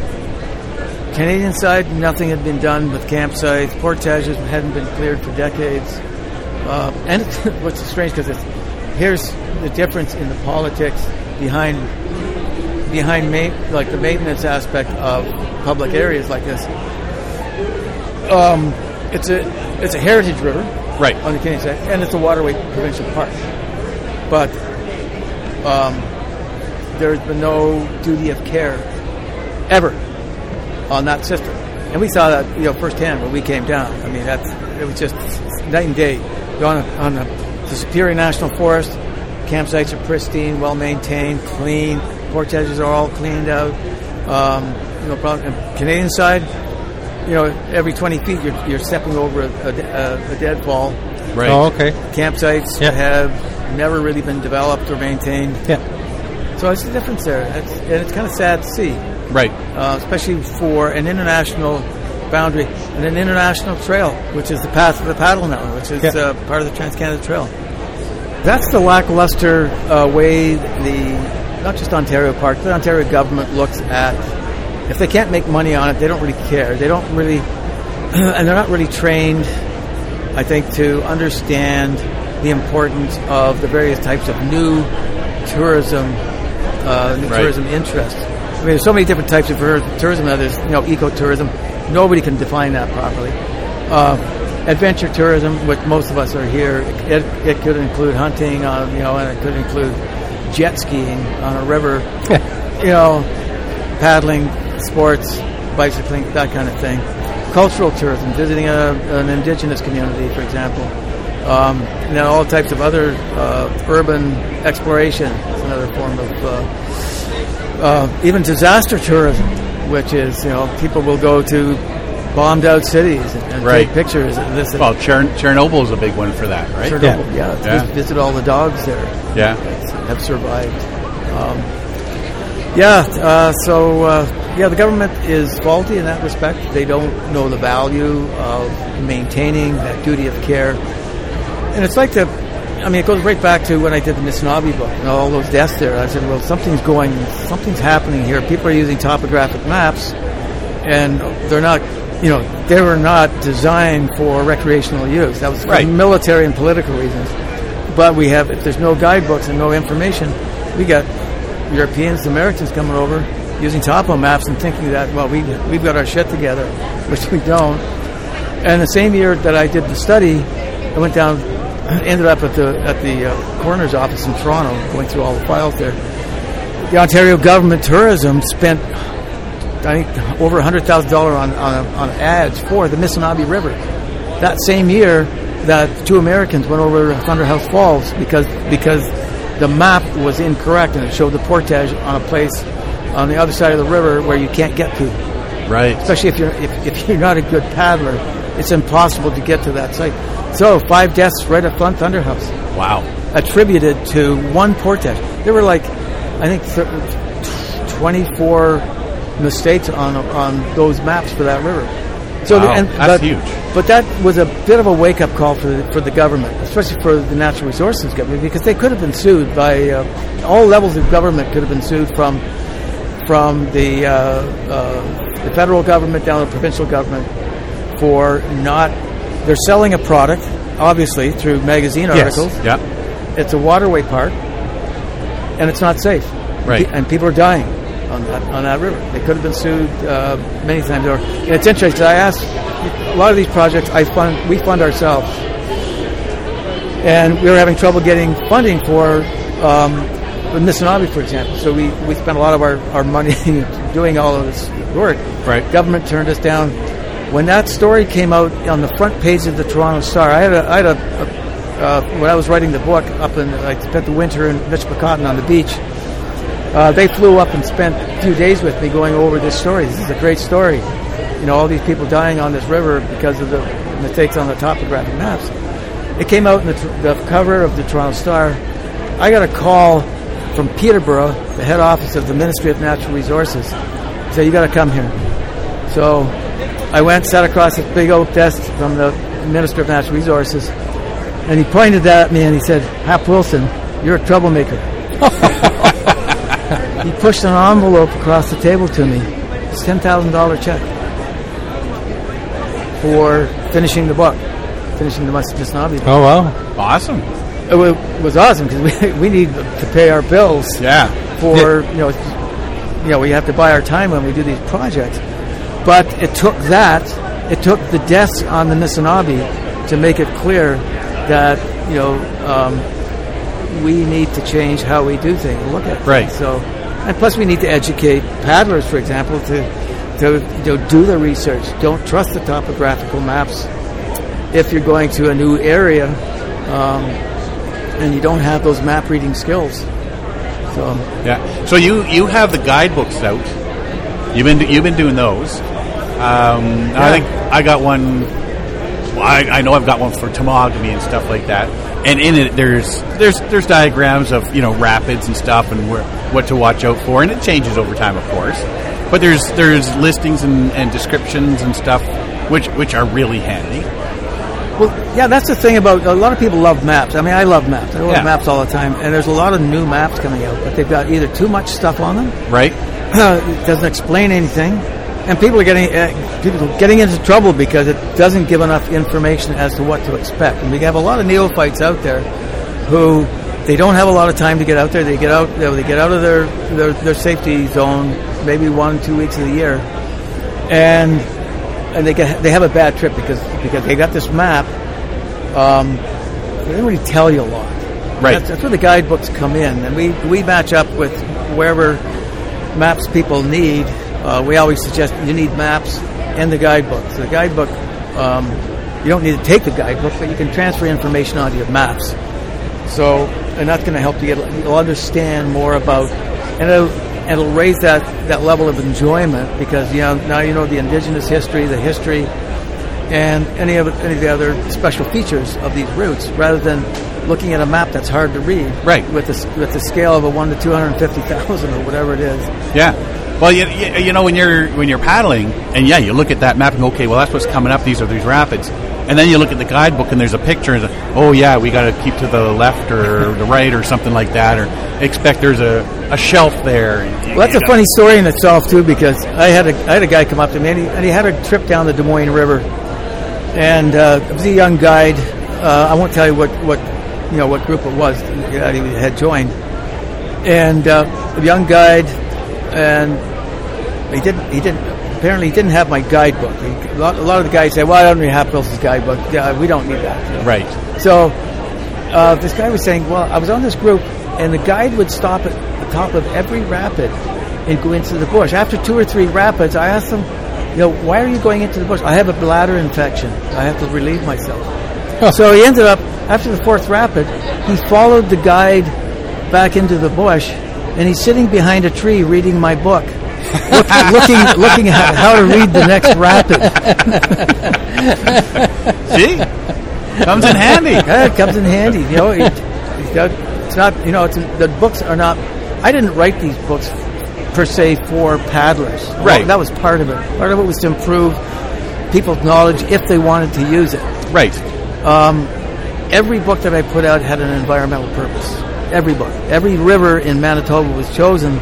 Canadian side, nothing had been done with campsites. Portages hadn't been cleared for decades. Uh, and what's strange because here's the difference in the politics behind behind ma- like the maintenance aspect of public areas like this. Um, it's a it's a heritage river
Right.
on the Canadian side, and it's a waterway provincial park. But um, there's been no duty of care ever on that system, and we saw that you know firsthand when we came down. I mean, that's it was just night and day. Go on on the, the Superior National Forest, campsites are pristine, well maintained, clean. Portages are all cleaned out. Um, you know, prob- and Canadian side, you know, every 20 feet you're, you're stepping over a, a, a, a deadfall.
Right.
Oh, okay.
Campsites
Yeah.
have never really been developed or maintained.
Yeah.
So it's a difference there, it's, and it's kind of sad to see,
Right.
uh, especially for an international boundary and an international trail, which is the path of the paddle now, which is
Yeah.
uh, part of the Trans Canada Trail. That's the lackluster uh, way the not just Ontario Park, the Ontario government looks at. If they can't make money on it, they don't really care. They don't really, and they're not really trained, I think, to understand the importance of the various types of new tourism, uh, new
Right.
tourism interests. I mean, there's so many different types of tourism. Now there's, you know, ecotourism. Nobody can define that properly. Uh, adventure tourism, which most of us are here, it, it could include hunting, uh, you know, and it could include jet skiing on a river, you know, paddling, sports, bicycling, that kind of thing. Cultural tourism, visiting a, an indigenous community, for example. Um, and then all types of other uh, urban exploration is another form of uh, uh, even disaster tourism, which is you know people will go to bombed out cities and, and
Right.
take pictures and this and
Well, Chern- Chernobyl is a big one for that, right?
Chernobyl, yeah,
Yeah.
Visit, visit all the dogs there
Yeah.
have survived. Um, yeah, uh, so uh, yeah, the government is faulty in that respect. They don't know the value of maintaining that duty of care, and it's like the. I mean, it goes right back to when I did the Missinaibi book and all those deaths there. I said, well, something's going, something's happening here. People are using topographic maps, and they're not, you know, they were not designed for recreational use. That was for
Right.
military and political reasons. But we have, if there's no guidebooks and no information, we got Europeans, Americans coming over using topo maps and thinking that, well, we, we've got our shit together, which we don't. And the same year that I did the study, I went down, ended up at the at the uh, coroner's office in Toronto, going through all the files there. The Ontario government tourism spent, I think, over hundred thousand dollar on on on ads for the Missinaibi River. That same year, that two Americans went over Thunderhouse Falls because because the map was incorrect and it showed the portage on a place on the other side of the river where you can't get to
Right.
especially if you're if, if you're not a good paddler, it's impossible to get to that site. So five deaths right up front Thunderhouse,
Wow.
attributed to one portage. There were like, I think, th- 24 mistakes on on those maps for that river. So
Wow,
and,
that's
but,
huge.
But that was a bit of a wake up call for the, for the government, especially for the natural resources government, because they could have been sued by uh, all levels of government. Could have been sued from from the uh, uh, the federal government down to the provincial government for not. They're selling a product, obviously through magazine articles.
Yeah.
It's a waterway park, and it's not safe.
Right.
and people are dying on that on that river. They could have been sued uh, many times Or it's interesting. I asked a lot of these projects. I fund we fund ourselves, and we were having trouble getting funding for. Um, the Missinaibi, for example, so we, we spent a lot of our, our money doing all of this work.
Right.
Government turned us down. When that story came out on the front page of the Toronto Star, I had a, I had a, a uh, when I was writing the book up in, I spent the winter in Michipicoten on the beach. Uh, they flew up and spent a few days with me going over this story. This is a great story. You know, all these people dying on this river because of the mistakes on the topographic maps. It came out in the, the cover of the Toronto Star. I got a call from Peterborough, the head office of the Ministry of Natural Resources. Said, "You got to come here." So I went, sat across this big oak desk from the Minister of Natural Resources, and he pointed that at me and he said, "Hap Wilson, you're a troublemaker." he pushed an envelope across the table to me. It's a ten thousand dollar check for finishing the book, finishing the Missinaibi.
Oh wow.
Awesome.
It was awesome because we, we need to pay our bills
Yeah.
for you know you know we have to buy our time when we do these projects. But it took that it took the deaths on the Missinaibi to make it clear that you know um, we need to change how we do things. Look at
Right.
things. So and plus we need to educate paddlers, for example, to to you know, do the research. Don't trust the topographical maps if you're going to a new area. Um, and you don't have those map reading skills. So
Yeah. So you you have the guidebooks out. You've been you've been doing those. Um, I think I got one. I, I know I've got one for Temagami and stuff like that. And in it, there's there's there's diagrams of you know rapids and stuff and where, what to watch out for, and it changes over time, of course. But there's there's listings and, and descriptions and stuff which which are really handy.
Well, yeah, that's the thing about a lot of people love maps. I mean, I love maps. I love
Yeah.
maps all the time, and there's a lot of new maps coming out, but they've got either too much stuff on them,
Right?
it doesn't explain anything, and people are getting uh, people getting into trouble because it doesn't give enough information as to what to expect. And we have a lot of neophytes out there who they don't have a lot of time to get out there. They get out, you know, they get out of their, their their safety zone maybe one two weeks of the year, and and they get they have a bad trip because because they got this map. Um, they don't really tell you a lot.
Right.
That's, that's where the guidebooks come in, and we we match up with wherever maps people need. Uh, we always suggest you need maps and the guidebook. So the guidebook, um, you don't need to take the guidebook, but you can transfer information onto your maps. So, and that's going to help you get you'll understand more about, and it'll, it'll raise that, that level of enjoyment because you know now you know the indigenous history, the history, and any of any of the other special features of these routes, rather than looking at a map that's hard to read.
Right.
With the with the scale of a one to two hundred fifty thousand or whatever it is.
Yeah. Well, you, you, you know when you're when you're paddling, and yeah, you look at that map and go, okay, well that's what's coming up. These are these rapids, and then you look at the guidebook and there's a picture. And oh yeah, we got to keep to the left or the right or something like that, or expect there's a, a shelf there.
Well, that's a funny story in itself too, because I had a I had a guy come up to me and he, and he had a trip down the Dumoine River, and uh, it was a young guide. Uh, I won't tell you what what you know what group it was that he had joined, and uh, a young guide, and he didn't he didn't apparently he didn't have my guidebook. He, a, lot, a lot of the guys say, "Well, I don't need Hap Wilson's guidebook. Yeah, we don't need that." you know.
Right.
So uh, this guy was saying, well, I was on this group, and the guide would stop at the top of every rapid and go into the bush. After two or three rapids, I asked him, you know, why are you going into the bush? I have a bladder infection. I have to relieve myself. So he ended up, after the fourth rapid, he followed the guide back into the bush, and he's sitting behind a tree reading my book. Look, looking, looking at how to read the next rapid.
See, comes in handy.
Yeah, it comes in handy. You know, it, uh, it's, not. You know, it's the books are not. I didn't write these books per se for paddlers.
Right.
That was part of it. Part of it was to improve people's knowledge if they wanted to use it.
Right.
Um, every book that I put out had an environmental purpose. Every book, every river in Manitoba was chosen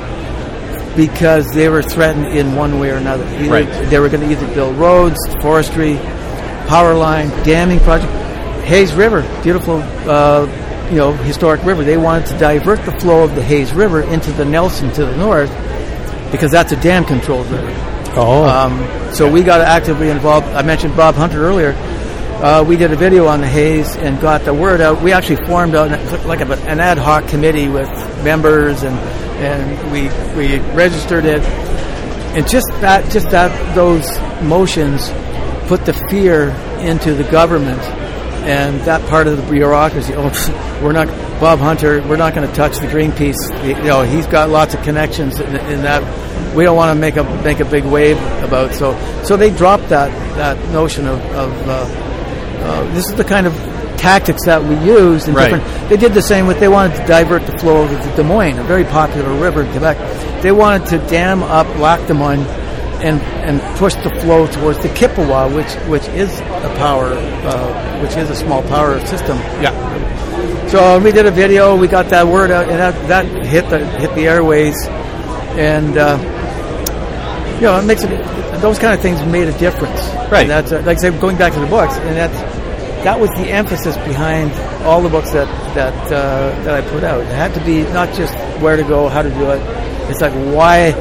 because they were threatened in one way or another. Either
Right.
They were going to either build roads, forestry, power line, damming project. Hayes River, beautiful uh, you know, historic river. They wanted to divert the flow of the Hayes River into the Nelson to the north because that's a dam controlled river.
Oh,
Um, so we got actively involved. I mentioned Bob Hunter earlier. Uh, we did a video on the haze and got the word out. We actually formed a, like a, an ad hoc committee with members, and and we we registered it. And just that, just that, those motions put the fear into the government and that part of the bureaucracy. Oh, we're not Bob Hunter. We're not going to touch the Greenpeace. You know, he's got lots of connections in, in that. We don't want to make a make a big wave about. So, so they dropped that that notion of. of uh, uh, this is the kind of tactics that we use in
Right.
different. They did the same with. They wanted to divert the flow of the Dumoine, a very popular river in Quebec. They wanted to dam up Lac Dumoine and and push the flow towards the Kippawa, which which is a power, uh, which is a small power system.
Yeah.
So we did a video. We got that word out, and that, that hit the hit the airways, and uh, you know it makes it. Those kind of things made a difference.
Right.
And that's uh, like I say, going back to the books, and that's that was the emphasis behind all the books that that uh, that I put out. It had to be not just where to go, how to do it. It's like why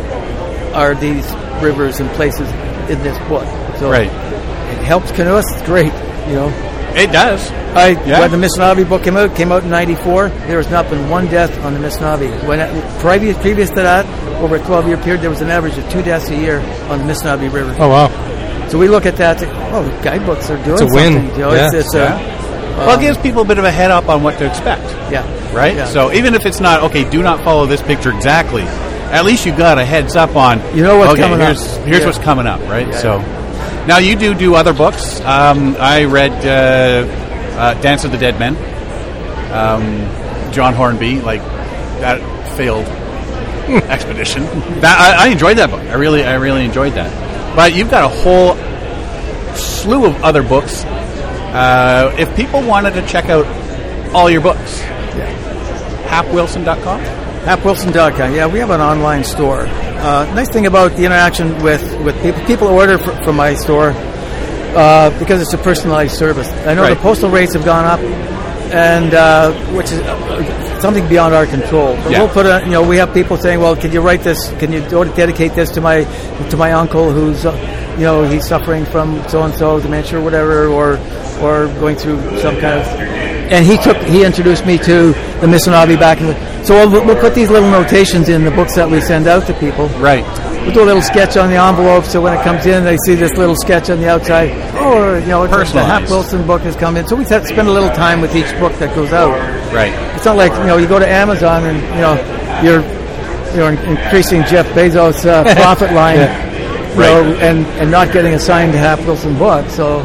are these rivers and places in this book? So
Right.
it helps canoeists. Great, you know.
It does.
I
Yeah.
when the Missinaibi book came out, came out in '94. There has not been one death on the Missinaibi. When it, previous previous to that, over a 12 year period, there was an average of two deaths a year on the Missinaibi River.
oh wow.
So we look at that. and say, Oh, the guidebooks are doing
It's a win.
something. You know, it's,
Yeah.
it's a
well, it gives people a bit of a head up on what to expect,
yeah,
right?
Yeah.
So even if it's not okay, do not follow this picture exactly. At least you got a heads up on.
You know what's
okay,
coming up.
here's, Here's
Yeah.
what's coming up, right?
Yeah.
So now you do do other books. Um, I read uh, uh, Dance of the Dead Men. Um, John Hornby, like that failed expedition. That I, I enjoyed that book. I really, I really enjoyed that. But you've got a whole slew of other books. Uh, if people wanted to check out all your books, yeah. hapwilson.com.
HapWilson.com. Yeah, we have an online store. Uh, nice thing about the interaction with, with people, people order fr- from my store uh, because it's a personalized service. I know
Right.
the postal rates have gone up, and uh, which is uh, something beyond our control. But
Yeah.
we'll put a, you know, we have people saying, "Well, can you write this? Can you dedicate this to my to my uncle who's, uh, you know, he's suffering from so and so dementia or whatever, or or going through some kind of." And he took he introduced me to the Missinaibi back in the. So we'll, we'll put these little notations in the books that we send out to people.
Right.
We'll do a little sketch on the envelope, so when it comes in, they see this little sketch on the outside. Oh, you know, the. Hap Wilson book has come in. So we have to spend a little time with each book that goes out.
Right.
It's not like you know you go to Amazon and you know you're you're increasing Jeff Bezos' uh, profit line. You know,
Right.
and, and not getting a signed Hap Wilson book. So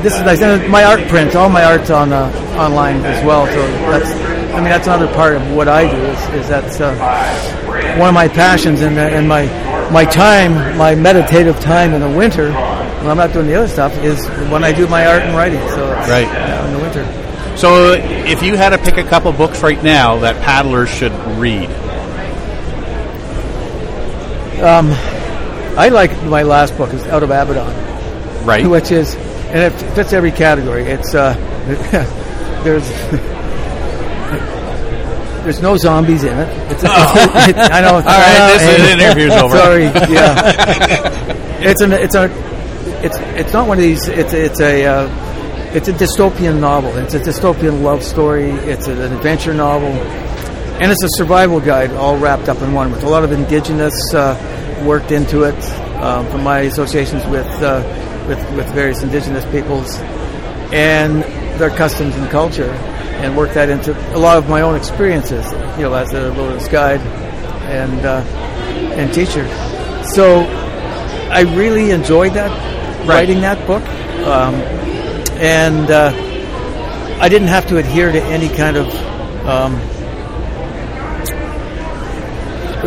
this is nice. And my art prints, all my art's on uh, online as well. So that's, I mean, that's another part of what I do. Is, is that's uh, one of my passions and and my my time, my meditative time in the winter when I'm not doing the other stuff is when I do my art and writing. So
Right.
yeah, in the winter.
So if you had to pick a couple books right now that paddlers should read,
I like my last book is Out of Abaddon.
right?
which is, and it fits every category. It's uh, there's there's no zombies in it. It's, it's, it I know. All
right, this interview's over.
Sorry, yeah. it's an it's a it's it's not one of these. It's it's a uh, it's a dystopian novel. It's a dystopian love story. It's an adventure novel, and it's a survival guide all wrapped up in one with a lot of indigenous uh, worked into it um, from my associations with, uh, with with various indigenous peoples and their customs and culture, and work that into a lot of my own experiences, you know, as a wilderness guide and uh, and teacher. So I really enjoyed that writing that book, um, and uh, I didn't have to adhere to any kind of um,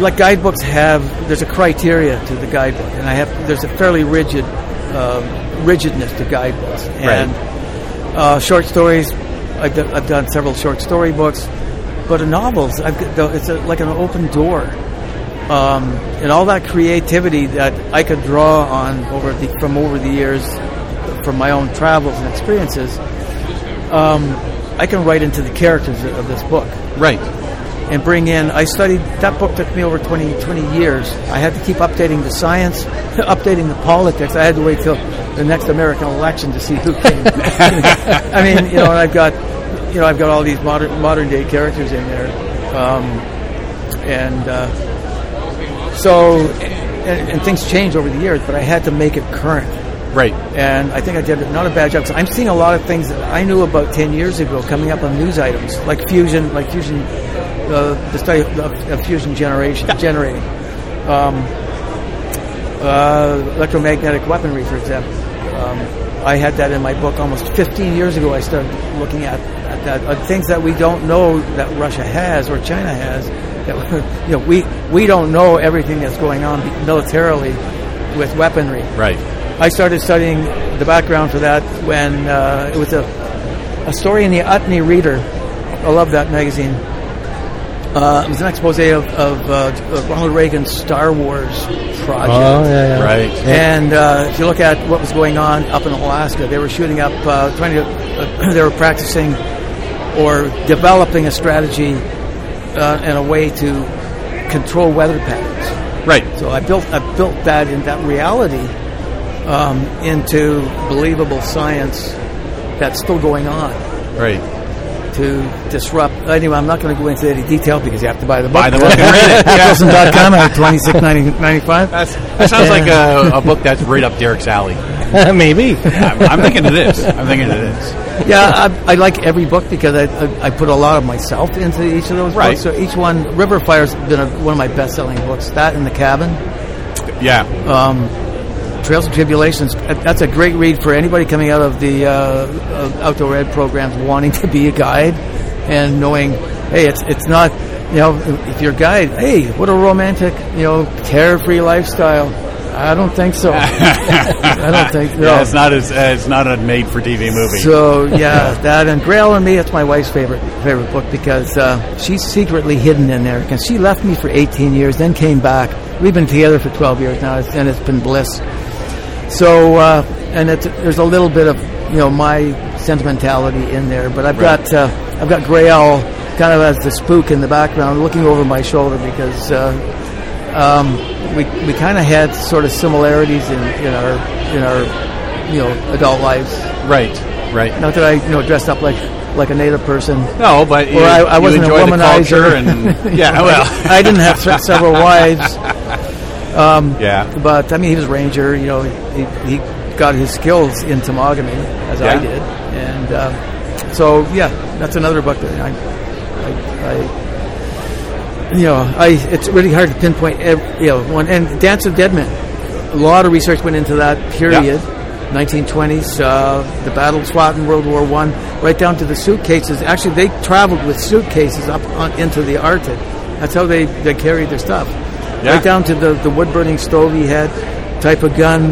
like guidebooks have. There's a criteria to the guidebook, and I have there's a fairly rigid um, rigidness to guidebooks and uh, short stories. I've, do, I've done several short story books, but in novels, I've, it's a, like an open door, um, and all that creativity that I could draw on over the, from over the years, from my own travels and experiences. Um, I can write into the characters of this book
Right.
And bring in. I studied that book took me over 20, 20 years. I had to keep updating the science, updating the politics. I had to wait till the next American election to see who came. I mean, you know, I've got, you know, I've got all these modern modern day characters in there, um, and uh, so and, and things change over the years. But I had to make it current
Right.
and I think I did not a bad job. I'm seeing a lot of things that I knew about ten years ago coming up on news items, like fusion, like fusion, uh, the study of, of fusion generation, generating, um, uh, electromagnetic weaponry, for example. Um, I had that in my book almost 15 years ago. I started looking at, at that uh, things that we don't know that Russia has or China has. That, you know, we we don't know everything that's going on militarily with weaponry.
Right.
I started studying the background for that when uh, it was a, a story in the Utne Reader. I love that magazine. Uh, it was an expose of, of uh, Ronald Reagan's Star Wars project.
Oh, yeah, yeah.
Right.
And uh, if you look at what was going on up in Alaska, they were shooting up, uh, trying to, uh, they were practicing or developing a strategy uh, and a way to control weather patterns.
Right.
So I built I built that in that reality um, into believable science that's still going on
Right.
To disrupt. Anyway, I'm not going to go into any detail because you have to buy the book.
Buy the book and read it.
At twenty six ninety five.
That sounds like a, a book that's right up Derek's alley.
Maybe.
I'm, I'm thinking it is. I'm thinking it is.
Yeah, I, I like every book because I, I I put a lot of myself into each of those
Right.
books. So each one, River Fire's been a, one of my best selling books. That and The Cabin.
Yeah.
um, Trails of Tribulations. That's a great read for anybody coming out of the uh, uh, outdoor ed programs wanting to be a guide and knowing, hey, it's it's not, you know, if you're a guide, hey, what a romantic, you know, carefree lifestyle. I don't think so. I don't think no.
Yeah, it's not as uh, it's not a made for TV movie.
So yeah, that and Grey Owl and Me. It's my wife's favorite favorite book because uh, she's secretly hidden in there. Because she left me for 18 years, then came back. We've been together for 12 years now, and it's been bliss. So uh, and it's, there's a little bit of you know my sentimentality in there, but I've
Right.
got uh, I've got Grey Owl kind of as the spook in the background, looking over my shoulder because. Uh, um, we we kind of had sort of similarities in, in our in our you know adult lives.
right. Right.
Not that I, you know, dressed up like like a native person,
No, but you,
I, I wasn't a womanizer.
and yeah. Well.
I didn't have several wives,
yeah.
but I mean, he was a ranger. You know, he, he got his skills in Temagami as I did, and uh, so yeah, that's another book that I, I, I you know, I it's really hard to pinpoint. Every, you know, one and Dance of Dead Men. A lot of research went into that period. 1920s, uh, the battle of fought in World War One, right down to the suitcases. Actually, they traveled with suitcases up on, into the Arctic. That's how they, they carried their stuff.
Yeah.
Right down to the, the wood burning stove he had, type of gun,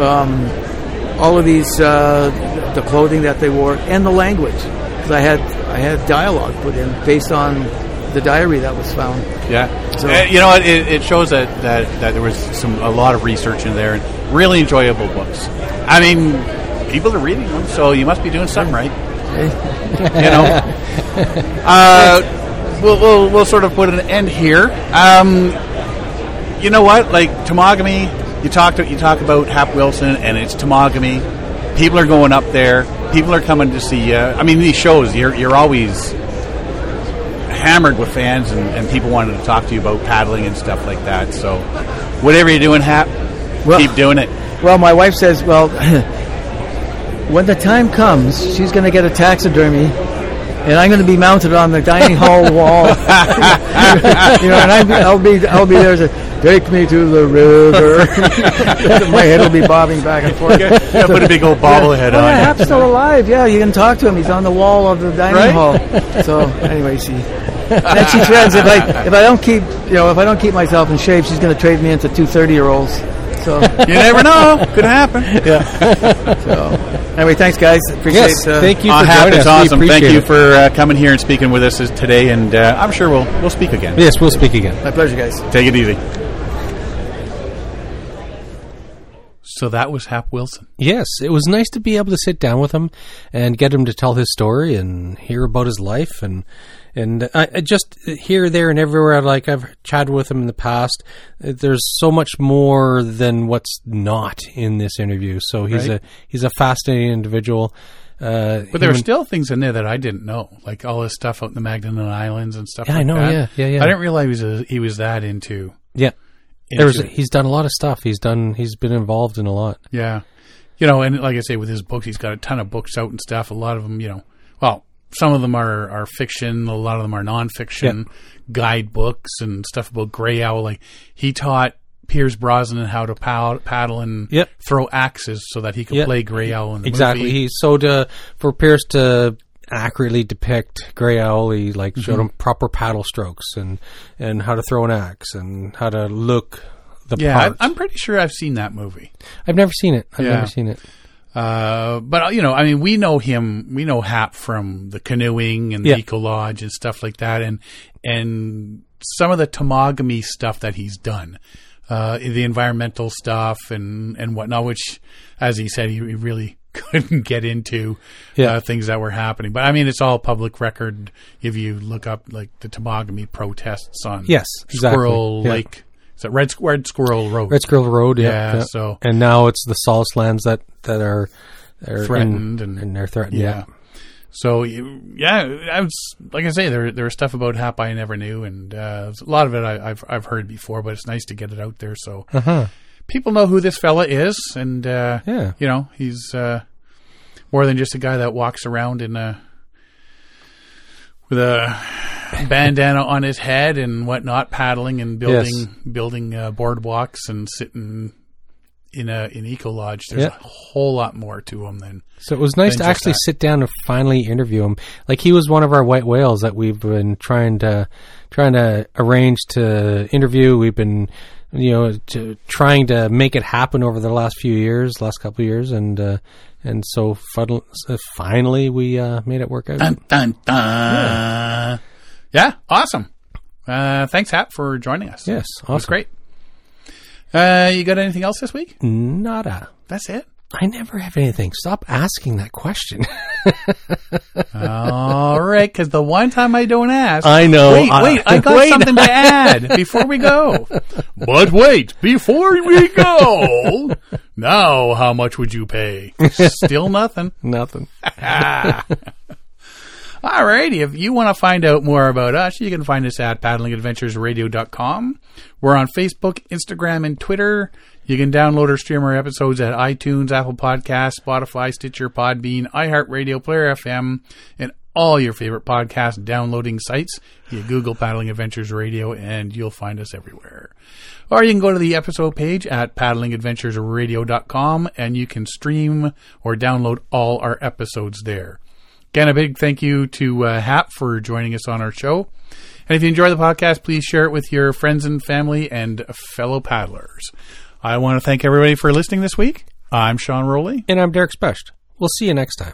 um, all of these, uh, the clothing that they wore, and the language. Because I had I had dialogue put in based on the diary that was found.
Yeah.
So-
Uh, you know, it, it shows that, that that there was some a lot of research in there and really enjoyable books. I mean, people are reading them, so you must be doing something right. you know. Uh, we'll, we'll we'll sort of put an end here. Um, you know what? Like Temagami, you talked you talk about Hap Wilson, and it's Temagami. People are going up there. People are coming to see you. I mean, these shows, you're you're always hammered with fans and, and people wanting to talk to you about paddling and stuff like that. So, whatever you're doing, Hap,
Well-
keep doing it.
Well, my wife says, well, when the time comes, she's going to get a taxidermy, and I'm going to be mounted on the dining hall wall. you know, and I'm, I'll be I'll be there to take me to the river. my head will be bobbing back and forth.
Yeah, put a big old bobblehead
Oh,
on.
yeah,
you.
Hap's still alive. Yeah, you can talk to him. He's on the wall of the dining
Right?
hall. So anyway, she and she threatens if I if I don't keep you know if I don't keep myself in shape, she's going to trade me into two 30 year olds. So
You never know. Could happen. Yeah.
so anyway, thanks guys. Appreciate.
Yes,
uh,
thank you
Uh,
for
Hap,
joining
it's
us. We
awesome. Thank you for uh, coming here and speaking with us today, and uh, I'm sure we'll we'll speak again.
Yes, we'll speak again.
My pleasure, guys.
Take it easy. So that was Hap Wilson.
Yes, it was nice to be able to sit down with him and get him to tell his story and hear about his life and and I, I just here, there, and everywhere. Like I've chatted with him in the past, there's so much more than what's not in this interview. So he's
Right.
a he's a fascinating individual. Uh,
But there are still things in there that I didn't know, like all his stuff out in the Magdalen Islands and stuff.
Yeah, I know,
that.
yeah, yeah, yeah.
I didn't realize he was, a, he was that into.
yeah.
Into
There was he's done a lot of stuff. He's done he's been involved in a lot.
Yeah. You know, and like I say, with his books, he's got a ton of books out and stuff. A lot of them, you know, well, some of them are, are fiction. A lot of them are nonfiction guidebooks and stuff about Grey Owl. Like he taught Pierce Brosnan how to paddle, paddle and
Yep.
throw axes so that he could
Yep.
play Grey Owl in the
Exactly.
movie.
He so to for Pierce to accurately depict Owl, he like showed him proper paddle strokes and and how to throw an axe and how to look the
Yeah,
part.
I'm pretty sure I've seen that movie.
I've never seen it. I've
Yeah.
never seen it.
Uh, but you know, I mean, we know him. We know Hap from the canoeing and the
Yeah.
Eco Lodge and stuff like that, and and some of the Temagami stuff that he's done, uh, the environmental stuff and and whatnot. Which, as he said, he, he really couldn't get into
Yeah.
uh, things that were happening. But I mean, it's all public record if you look up like the Temagami protests on
Yes, exactly.
Squirrel
Yeah.
Lake. Is it Red, Red Squirrel Road?
Red Squirrel Road. Yeah.
Yeah, so-
and now it's the solace lands that that are, are
Threatened
in,
and-
they're threatened.
Yeah. So yeah, I was like I say, there there was stuff about Hap I never knew, and uh, a lot of it I, I've I've heard before, but it's nice to get it out there so
Uh huh.
People know who this fella is, and uh,
Yeah.
you know he's uh, more than just a guy that walks around in a with a bandana on his head and whatnot, paddling and building
Yes.
building uh, boardwalks and sitting in a in eco lodge. There's
Yeah.
a whole lot more to him than
So it was nice to actually
that.
sit down and finally interview him. Like he was one of our white whales that we've been trying to trying to arrange to interview. We've been you know to, trying to make it happen over the last few years, last couple of years, and uh, and so fuddle- so finally we uh, made it work out.
Dun, dun, dun. Yeah. awesome. Uh, thanks, Hap, for joining us.
yes,
That was great. Uh, you got anything else this week?
Nada.
That's it.
I never have anything. Stop asking that question.
All right, because the one time I don't ask.
I know.
Wait,
I-
wait, I got
Wait.
something to add before we go. But wait, before we go, now how much would you pay? Still nothing.
Nothing.
All right. If you want to find out more about us, you can find us at paddlingadventuresradio.com. We're on Facebook, Instagram, and Twitter. You can download or stream our episodes at iTunes, Apple Podcasts, Spotify, Stitcher, Podbean, iHeartRadio, Player FM, and all your favorite podcast downloading sites. You Google Paddling Adventures Radio and you'll find us everywhere. Or you can go to the episode page at paddlingadventuresradio.com and you can stream or download all our episodes there. Again, a big thank you to uh, Hap for joining us on our show. And if you enjoy the podcast, please share it with your friends and family and fellow paddlers. I want to thank everybody for listening this week. I'm Sean Rowley.
And I'm Derek Specht. We'll see you next time.